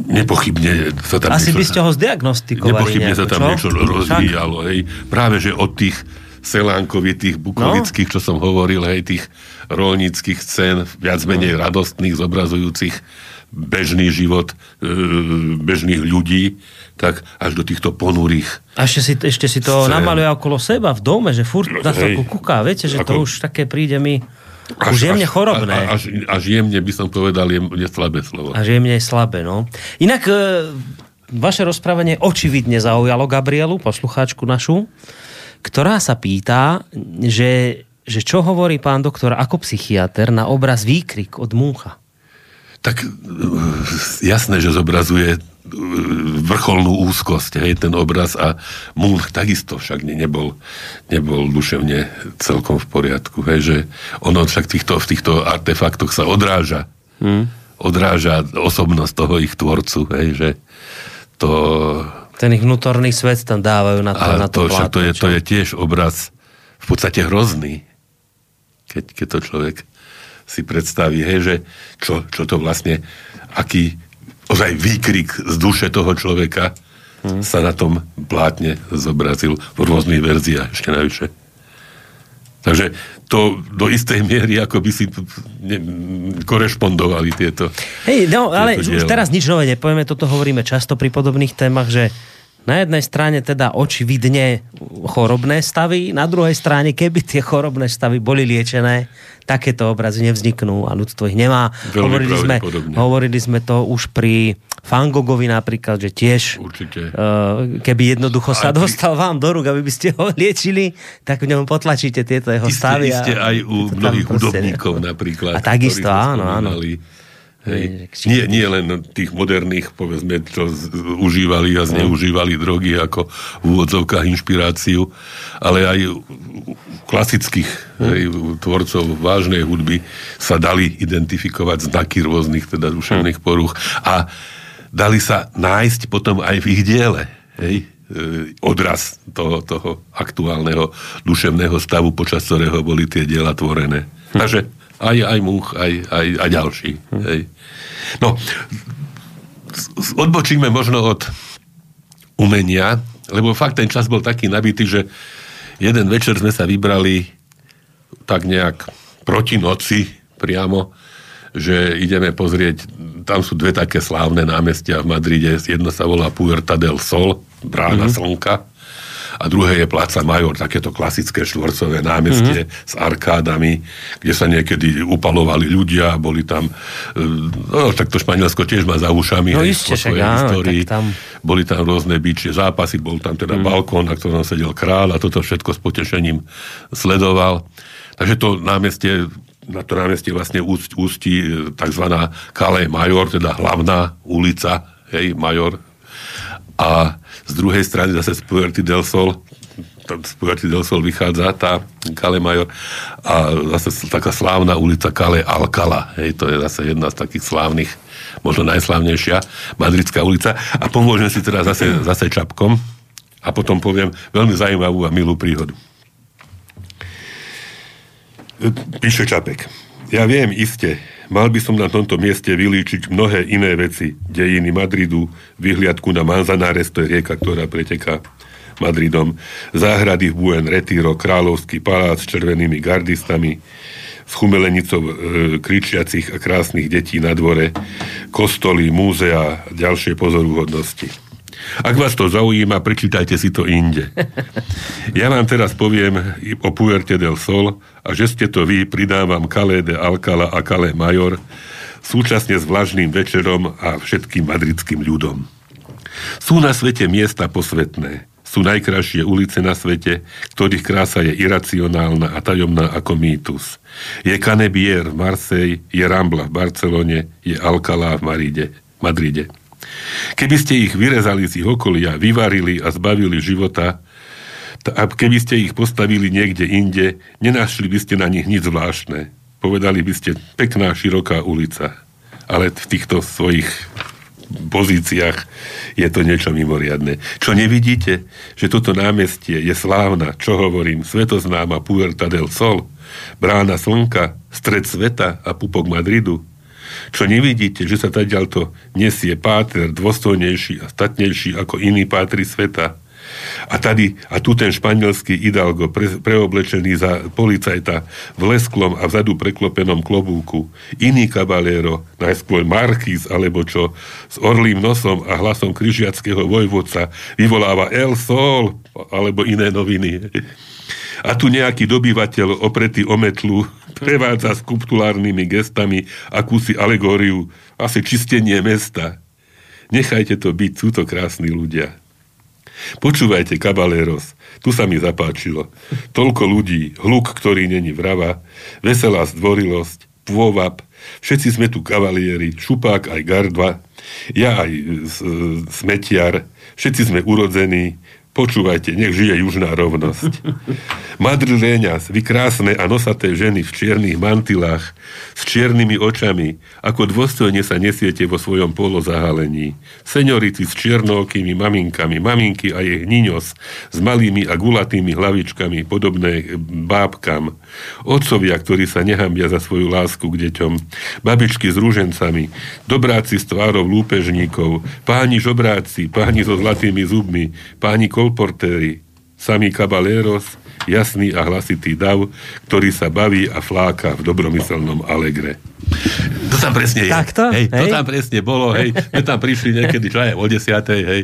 Nepochybne sa tam Asi niečo- by ste ho zdiagnostikovali Nepochybne nejako, sa tam čo? niečo rozvíjalo, hej. Práve, že od tých selánkovitých, bukovických, čo som hovoril, hej, tých rolníckých scén, viac menej radostných, zobrazujúcich bežný život e, bežných ľudí, tak až do týchto ponurých. A ešte si, ešte si to Scén. namaluje okolo seba v dome, že furt na to kúka. Viete, že to Ako- už také príde mi už jemne chorobné. a- Až, až jemne by som povedal, je, slabé slovo. Až jemne je slabé, no. Inak e, vaše rozprávanie očividne zaujalo Gabrielu, poslucháčku našu, ktorá sa pýta, že, že čo hovorí pán doktor ako psychiatr na obraz Výkrik od Múcha. Tak e, jasné, že zobrazuje vrcholnú úzkosť, hej, ten obraz a Munch takisto však ne, nebol, nebol duševne celkom v poriadku, hej, že ono však týchto, v týchto artefaktoch sa odráža. Hmm. Odráža osobnosť toho ich tvorcu, hej, že to... Ten ich vnútorný svet tam dávajú na to, A na to, to, však to, plátno, je, čo? to je tiež obraz v podstate hrozný. keď, keď to človek si predstaví, hej, že čo, čo to vlastne, aký ozaj výkrik z duše toho človeka hmm. sa na tom plátne zobrazil v rôznych verziách ešte najvyššie. Takže to do istej miery ako by si ne, korešpondovali tieto Hej, no ale už teraz nič nové nepovieme, toto hovoríme často pri podobných témach, že na jednej strane teda očividne chorobné stavy, na druhej strane, keby tie chorobné stavy boli liečené, takéto obrazy nevzniknú a ľudstvo ich nemá. hovorili sme, hovorili sme to už pri Fangogovi napríklad, že tiež Určite. Uh, keby jednoducho sa pri... dostal vám do rúk, aby by ste ho liečili, tak v ňom potlačíte tieto jeho stavy. Isté, isté aj u mnohých hudobníkov napríklad. A takisto, áno, áno. Hej. Nie, nie len tých moderných, povedzme, čo z, užívali a zneužívali drogy ako v úvodzovkách inšpiráciu, ale aj klasických hej, tvorcov vážnej hudby sa dali identifikovať znaky rôznych teda duševných poruch a dali sa nájsť potom aj v ich diele. Hej, e, odraz toho, toho aktuálneho duševného stavu, počas ktorého boli tie diela tvorené. Hm. Takže aj, aj much, aj, aj, aj ďalší. Hm. Hej. No, odbočíme možno od umenia, lebo fakt ten čas bol taký nabitý, že jeden večer sme sa vybrali tak nejak proti noci priamo, že ideme pozrieť, tam sú dve také slávne námestia v Madride, jedno sa volá Puerta del Sol, brána mm-hmm. slnka, a druhé je Placa Major, takéto klasické štvorcové námestie mm-hmm. s arkádami, kde sa niekedy upalovali ľudia, boli tam, e, no tak to Španielsko tiež má za ušami no, isté, po svojej áno, histórii. Tam... Boli tam rôzne bičie zápasy, bol tam teda mm. balkón, na ktorom sedel král a toto všetko s potešením sledoval. Takže to námestie na to námestie vlastne úst, ústí e, tzv. Kale Major, teda hlavná ulica, hej, Major. A z druhej strany zase z Puerty del Sol, z Puerty del Sol vychádza tá Kale Major a zase taká slávna ulica Kale Alcala. Hej, to je zase jedna z takých slávnych, možno najslávnejšia madridská ulica. A pomôžem si teda zase, zase čapkom a potom poviem veľmi zaujímavú a milú príhodu. Píše Čapek. Ja viem, iste, mal by som na tomto mieste vylíčiť mnohé iné veci. Dejiny Madridu, vyhliadku na Manzanares, to je rieka, ktorá preteká Madridom, záhrady v Buen Retiro, kráľovský palác s červenými gardistami, s chumelenicou e, kričiacich a krásnych detí na dvore, kostoly, múzea a ďalšie pozoruhodnosti. Ak vás to zaujíma, prečítajte si to inde. Ja vám teraz poviem o Puerte del Sol a že ste to vy, pridávam Calé de Alcala a Calé Major, súčasne s vlažným večerom a všetkým madridským ľudom. Sú na svete miesta posvetné, sú najkrajšie ulice na svete, ktorých krása je iracionálna a tajomná ako mýtus. Je Canebier v Marseille, je Rambla v Barcelone, je Alcalá v Maride, Madride. Keby ste ich vyrezali z ich okolia, vyvarili a zbavili života, a keby ste ich postavili niekde inde, nenašli by ste na nich nič zvláštne. Povedali by ste, pekná, široká ulica. Ale v týchto svojich pozíciách je to niečo mimoriadne. Čo nevidíte? Že toto námestie je slávna, čo hovorím, svetoznáma Puerta del Sol, brána slnka, stred sveta a pupok Madridu. Čo nevidíte, že sa to nesie páter dôstojnejší a statnejší ako iný pátri sveta. A tady, a tu ten španielský Hidalgo pre, preoblečený za policajta v lesklom a vzadu preklopenom klobúku. Iný kabaléro, najskôr markíz alebo čo, s orlým nosom a hlasom križiackého vojvodca vyvoláva El Sol alebo iné noviny. A tu nejaký dobyvateľ opretý o metlu prevádza skulptulárnymi gestami akúsi alegóriu, asi čistenie mesta. Nechajte to byť, sú to krásni ľudia. Počúvajte, kabaléros, tu sa mi zapáčilo. Toľko ľudí, hluk, ktorý není vrava, veselá zdvorilosť, pôvab, všetci sme tu kavalieri, šupák aj gardva, ja aj smetiar, všetci sme urodzení, počúvajte, nech žije južná rovnosť. Madriléňas, vy krásne a nosaté ženy v čiernych mantilách, s čiernymi očami, ako dôstojne sa nesiete vo svojom polozahalení. Seniority s čiernookými maminkami, maminky a jej hniňos s malými a gulatými hlavičkami, podobné bábkam. Otcovia, ktorí sa nehambia za svoju lásku k deťom. Babičky s rúžencami, dobráci s tvárov lúpežníkov, páni žobráci, páni so zlatými zubmi, páni kolportéry, samý kabaléros, jasný a hlasitý dav, ktorý sa baví a fláka v dobromyselnom alegre. To tam presne je. Takto? Hej, hej? To tam presne bolo, hej. My tam prišli niekedy, čo aj o desiatej, hej,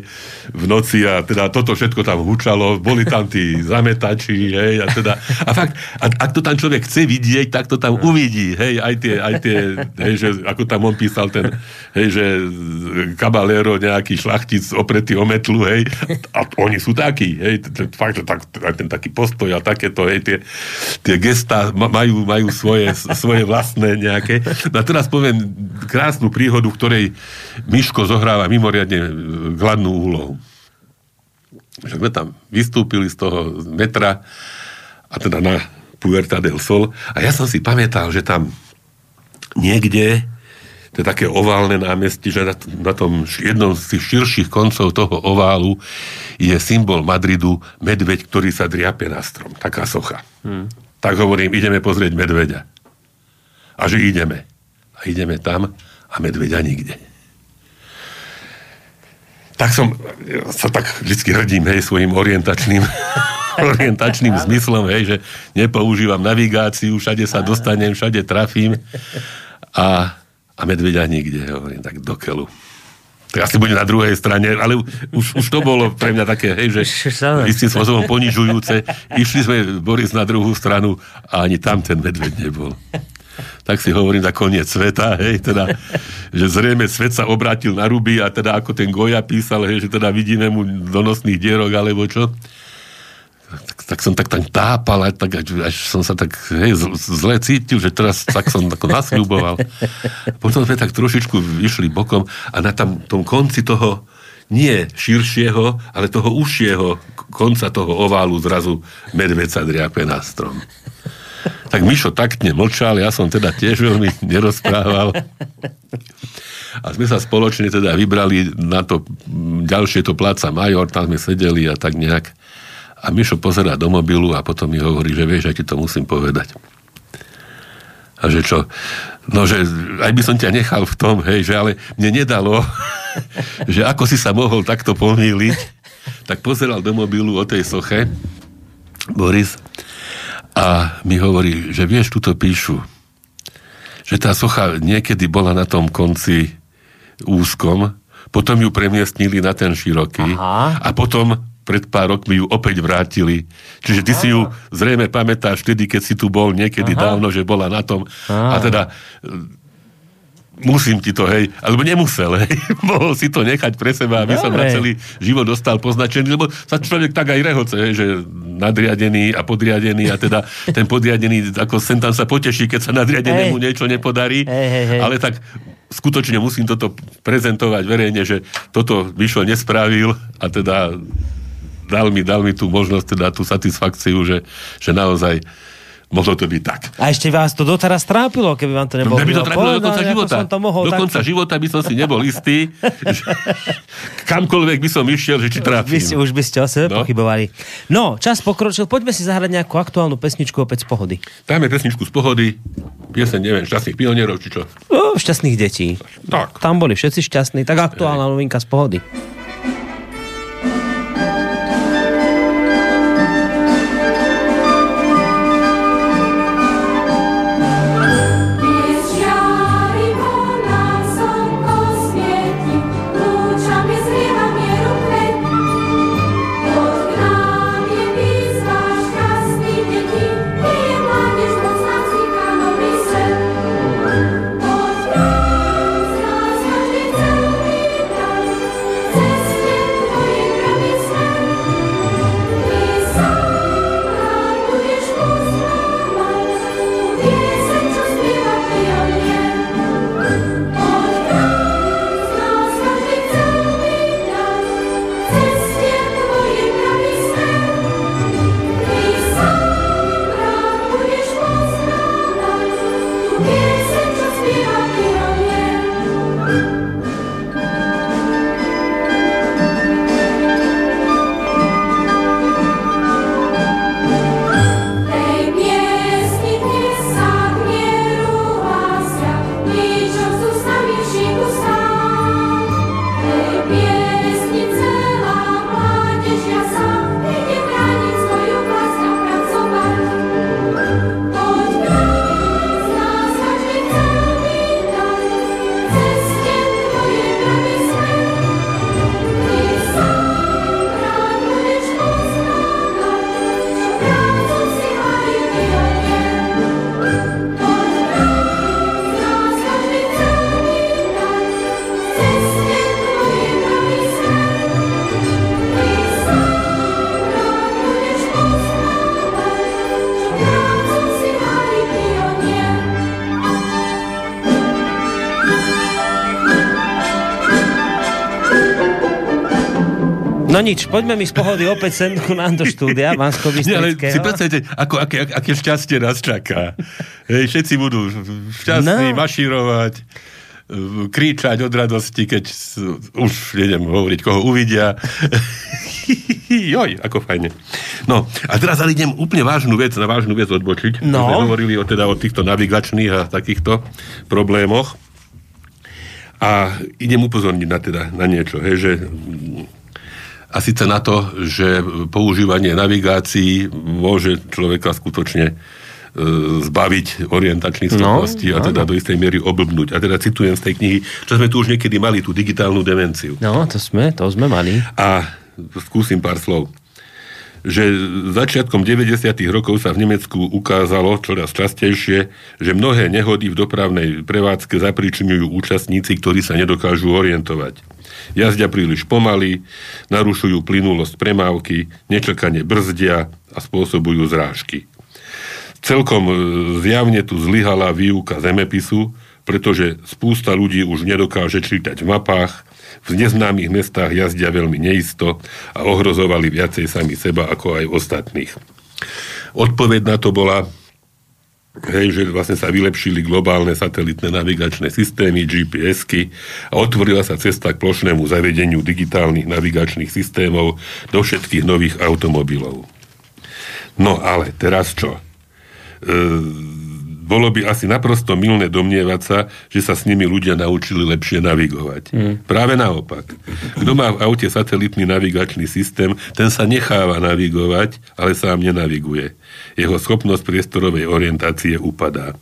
v noci a teda toto všetko tam hučalo, boli tam tí zametači, hej, a teda, a fakt, a, ak to tam človek chce vidieť, tak to tam uvidí, hej, aj tie, aj tie, hej, že ako tam on písal ten, hej, že kabalero, nejaký šlachtic opretý o metlu, hej, a oni sú takí, hej, fakt, že tak, aj ten taký postoj a takéto, hej, tie, tie gesta majú, majú svoje, svoje vlastné nejaké. No a teraz poviem krásnu príhodu, v ktorej Miško zohráva mimoriadne gladnú úlohu. Že sme tam vystúpili z toho metra a teda na Puerta del Sol a ja som si pamätal, že tam niekde to je také oválne námestie, že na, na tom jednom z tých širších koncov toho oválu je symbol Madridu medveď, ktorý sa driape na strom. Taká socha. Hmm. Tak hovorím, ideme pozrieť medveďa. A že ideme. A ideme tam a medveďa nikde. Tak som sa tak vždy hrdím, hej, svojim orientačným orientačným zmyslom, hej, že nepoužívam navigáciu, všade sa dostanem, všade trafím a a medveďa nikde, hovorím, tak do keľu. Tak asi bude na druhej strane, ale už, už to bolo pre mňa také, hej, že istým spôsobom ponižujúce. Išli sme, Boris, na druhú stranu a ani tam ten medveď nebol. Tak si hovorím na koniec sveta, hej, teda, že zrejme svet sa obrátil na ruby a teda ako ten Goja písal, hej, že teda vidíme mu donosných dierok alebo čo tak, tak som tak tam tápal, tak, až, až som sa tak hej, zle cítil, že teraz tak som ako nasľuboval. Potom sme tak trošičku vyšli bokom a na tam, tom konci toho nie širšieho, ale toho užšieho konca toho oválu zrazu medveď sa driape na strom. Tak Mišo taktne mlčal, ja som teda tiež veľmi nerozprával. A sme sa spoločne teda vybrali na to ďalšie to pláca Major, tam sme sedeli a tak nejak a Mišo pozerá do mobilu a potom mi hovorí, že vieš, ja ti to musím povedať. A že čo? No, že aj by som ťa nechal v tom, hej, že ale mne nedalo, že ako si sa mohol takto pomýliť, tak pozeral do mobilu o tej soche, Boris, a mi hovorí, že vieš, tuto píšu, že tá socha niekedy bola na tom konci úzkom, potom ju premiestnili na ten široký Aha. a potom pred pár rokmi ju opäť vrátili. Čiže ty Aha. si ju zrejme pamätáš vtedy, keď si tu bol niekedy Aha. dávno, že bola na tom. Aha. A teda musím ti to, hej, alebo nemusel, hej, mohol si to nechať pre seba, aby som na celý život dostal poznačený, lebo sa človek tak aj rehoce, hej, že nadriadený a podriadený a teda ten podriadený, ako sem tam sa poteší, keď sa nadriadenému hej. niečo nepodarí, hej, hej, hej. ale tak skutočne musím toto prezentovať verejne, že toto Mišo nespravil a teda dal mi, dal mi tú možnosť, teda tú satisfakciu, že, že naozaj mohlo to byť tak. A ešte vás to doteraz trápilo, keby vám to nebolo. Mňa by to trápilo do konca života. to mohol do konca života by som si nebol istý, že kamkoľvek by som išiel, že či trápim. By ste, už by ste o sebe no. pochybovali. No, čas pokročil, poďme si zahrať nejakú aktuálnu pesničku opäť z pohody. Dáme pesničku z pohody, piesen, neviem, šťastných pionierov, či čo? No, šťastných detí. Tak. Tam boli všetci šťastní, tak aktuálna novinka z pohody. Nič, poďme mi z pohody opäť sem ku nám do štúdia, vansko Nie, ale si predstavte, ako, aké, aké šťastie nás čaká. Hej, všetci budú šťastní, no. mašírovať, kričať od radosti, keď už neviem hovoriť, koho uvidia. Joj, ako fajne. No, a teraz ale idem úplne vážnu vec, na vážnu vec odbočiť. No. Sme hovorili o, teda, o týchto navigačných a takýchto problémoch. A idem upozorniť na, teda, na niečo, hej, že a síce na to, že používanie navigácií môže človeka skutočne e, zbaviť orientačných no, schopností no, a teda do istej miery oblbnúť. A teda citujem z tej knihy, čo sme tu už niekedy mali, tú digitálnu demenciu. No, to sme, to sme mali. A skúsim pár slov že začiatkom 90. rokov sa v Nemecku ukázalo čoraz častejšie, že mnohé nehody v dopravnej prevádzke zapričinujú účastníci, ktorí sa nedokážu orientovať. Jazdia príliš pomaly, narušujú plynulosť premávky, nečakane brzdia a spôsobujú zrážky. Celkom e, zjavne tu zlyhala výuka zemepisu, pretože spústa ľudí už nedokáže čítať v mapách, v neznámych mestách jazdia veľmi neisto a ohrozovali viacej sami seba ako aj ostatných. Odpoveď na to bola, hej, že vlastne sa vylepšili globálne satelitné navigačné systémy, GPS-ky a otvorila sa cesta k plošnému zavedeniu digitálnych navigačných systémov do všetkých nových automobilov. No ale teraz čo? E- bolo by asi naprosto milné domnievať sa, že sa s nimi ľudia naučili lepšie navigovať. Mm. Práve naopak. Kto má v aute satelitný navigačný systém, ten sa necháva navigovať, ale sám nenaviguje. Jeho schopnosť priestorovej orientácie upadá.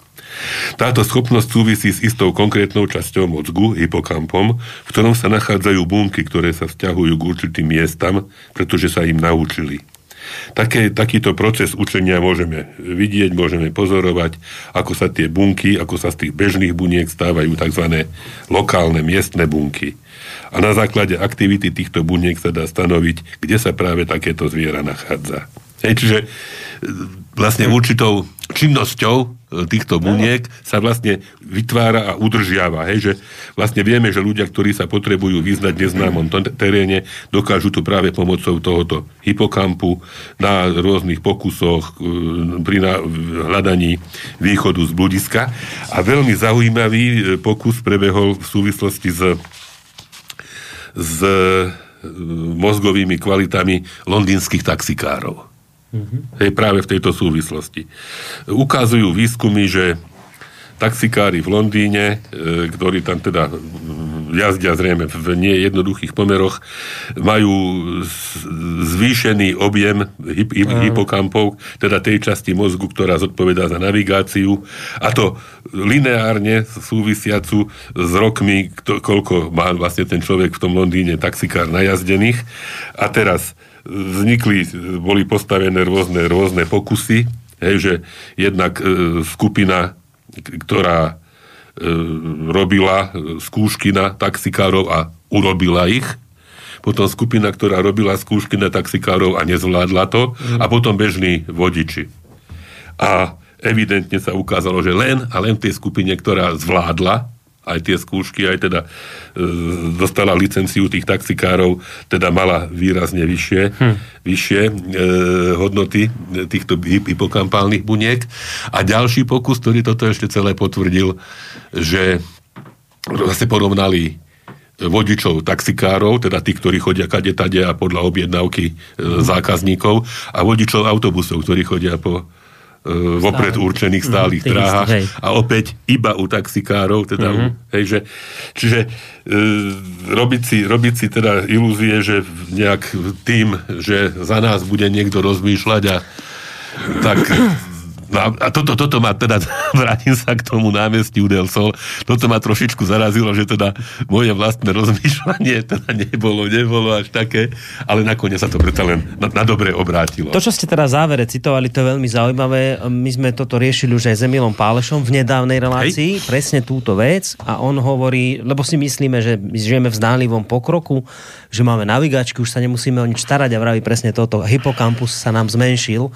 Táto schopnosť súvisí s istou konkrétnou časťou mozgu, hypokampom, v ktorom sa nachádzajú bunky, ktoré sa vzťahujú k určitým miestam, pretože sa im naučili. Také, takýto proces učenia môžeme vidieť, môžeme pozorovať, ako sa tie bunky, ako sa z tých bežných buniek stávajú tzv. lokálne miestne bunky. A na základe aktivity týchto buniek sa dá stanoviť, kde sa práve takéto zviera nachádza. Hej, čiže e, vlastne určitou činnosťou e, týchto buniek sa vlastne vytvára a udržiava. Hej, že vlastne vieme, že ľudia, ktorí sa potrebujú vyznať v neznámom teréne, dokážu tu práve pomocou tohoto hypokampu na rôznych pokusoch e, pri hľadaní východu z bludiska. A veľmi zaujímavý pokus prebehol v súvislosti s, s mozgovými kvalitami londýnskych taxikárov. Mm-hmm. Hej, práve v tejto súvislosti. Ukazujú výskumy, že taxikári v Londýne, e, ktorí tam teda jazdia zrejme v nie jednoduchých pomeroch, majú zvýšený objem hyp- hyp- hypokampov, teda tej časti mozgu, ktorá zodpovedá za navigáciu, a to lineárne súvisiacu s rokmi, kto, koľko má vlastne ten človek v tom Londýne taxikár najazdených. A teraz vznikli, boli postavené rôzne, rôzne pokusy, hej, že jednak e, skupina, ktorá e, robila skúšky na taxikárov a urobila ich, potom skupina, ktorá robila skúšky na taxikárov a nezvládla to, mm. a potom bežní vodiči. A evidentne sa ukázalo, že len a len v tej skupine, ktorá zvládla aj tie skúšky, aj teda e, dostala licenciu tých taxikárov, teda mala výrazne vyššie, hm. vyššie e, hodnoty týchto hypokampálnych buniek. A ďalší pokus, ktorý toto ešte celé potvrdil, že zase porovnali vodičov taxikárov, teda tí, ktorí chodia kade tade a podľa objednávky e, zákazníkov a vodičov autobusov, ktorí chodia po vopred určených stálych mm, dráhach a opäť iba u taxikárov, teda mm-hmm. u, hej, že, čiže e, robiť, si, robiť si teda ilúzie, že nejak tým, že za nás bude niekto rozmýšľať a tak No a toto, toto ma teda, vrátim sa k tomu námestiu Del Sol, toto ma trošičku zarazilo, že teda moje vlastné rozmýšľanie teda nebolo, nebolo až také, ale nakoniec sa to preto len na, na dobre obrátilo. To, čo ste teda závere citovali, to je veľmi zaujímavé. My sme toto riešili už aj s Emilom Pálešom v nedávnej relácii, Hej. presne túto vec a on hovorí, lebo si myslíme, že my žijeme v zdánlivom pokroku, že máme navigačky, už sa nemusíme o nič starať a vraví presne toto. Hipokampus sa nám zmenšil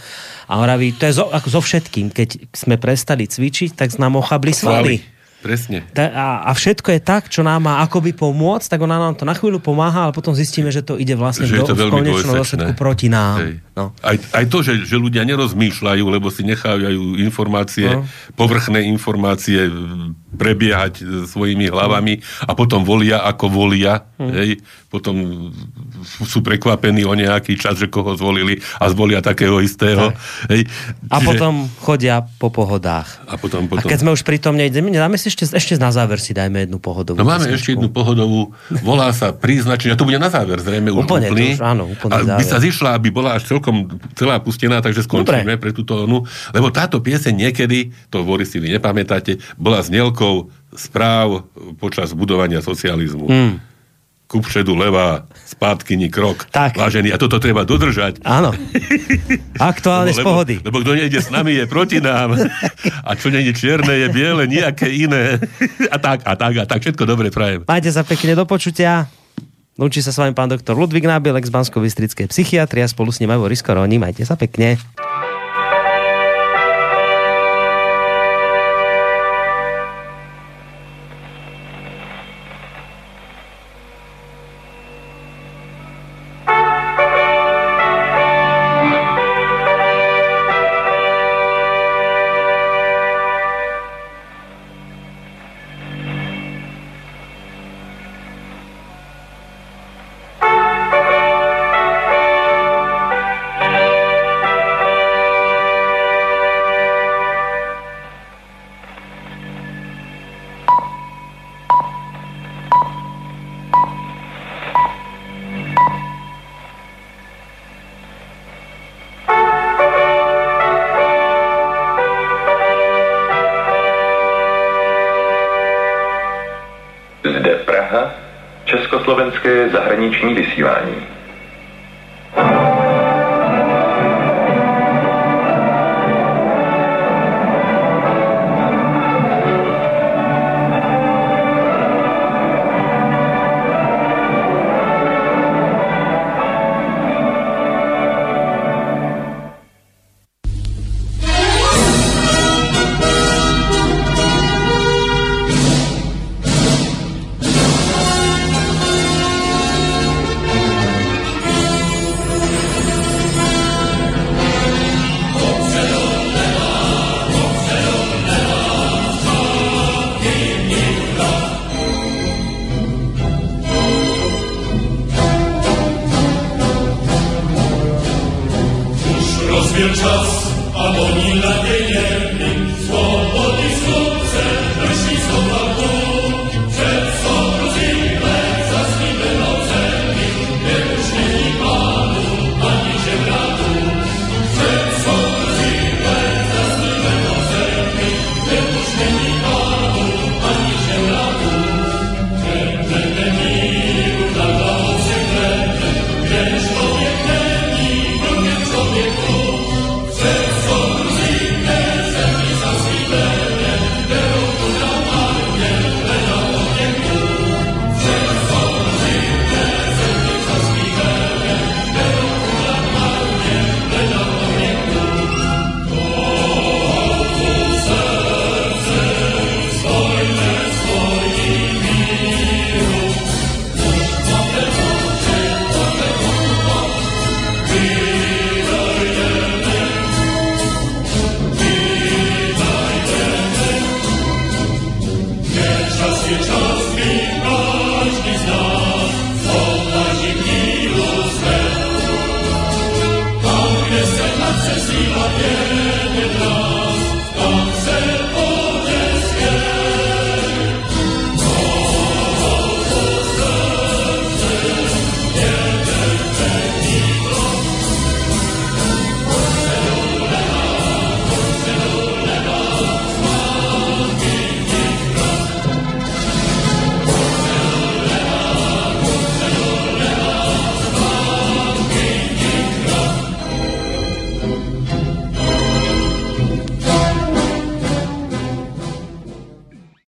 a vraví, to je zo, ako zo všetkým. Keď sme prestali cvičiť, tak nám ochabli svaly. presne. Ta, a, a všetko je tak, čo nám má akoby pomôcť, tak ona nám to na chvíľu pomáha, ale potom zistíme, že to ide vlastne Že je to do, v konečnom dôsledku proti nám. Hej. No. Aj, aj to, že, že ľudia nerozmýšľajú, lebo si nechávajú informácie, No. povrchné informácie prebiehať e, svojimi hlavami a potom volia ako volia. Hm. Hej. Potom sú- prekvapení o nejaký čas, že koho zvolili a zvolia takého istého. Hej. A Čiže- potom chodia po pohodách. A potom, A potom... keď sme už pri tom, nejdeme, dáme si ešte, ešte na záver si dajme jednu pohodovú. No máme ešte jednu pohodovú, volá sa príznačne, a to bude na záver zrejme už Úplne, to úplný. už áno, úplný a by záver. sa zišla, aby bola až celkom celá pustená, takže skončíme pre túto onu. Lebo táto pieseň niekedy, to Boris si vy nepamätáte, bola znielkou správ počas budovania socializmu. Mm. Kupšedu leva, spátkyni krok. Tak. Vážený, a toto treba dodržať. Áno. Aktuálne z lebo, pohody. lebo kto nejde s nami, je proti nám. A čo nie je čierne, je biele, nejaké iné. A tak, a tak, a tak. Všetko dobre prajem. Majte sa pekne do počutia. Lúči sa s vami pán doktor Ludvík Nábiel, ex bansko bystrickej psychiatrie a spolu s ním aj Boris Koroni. Majte sa pekne. Czas, a Boni na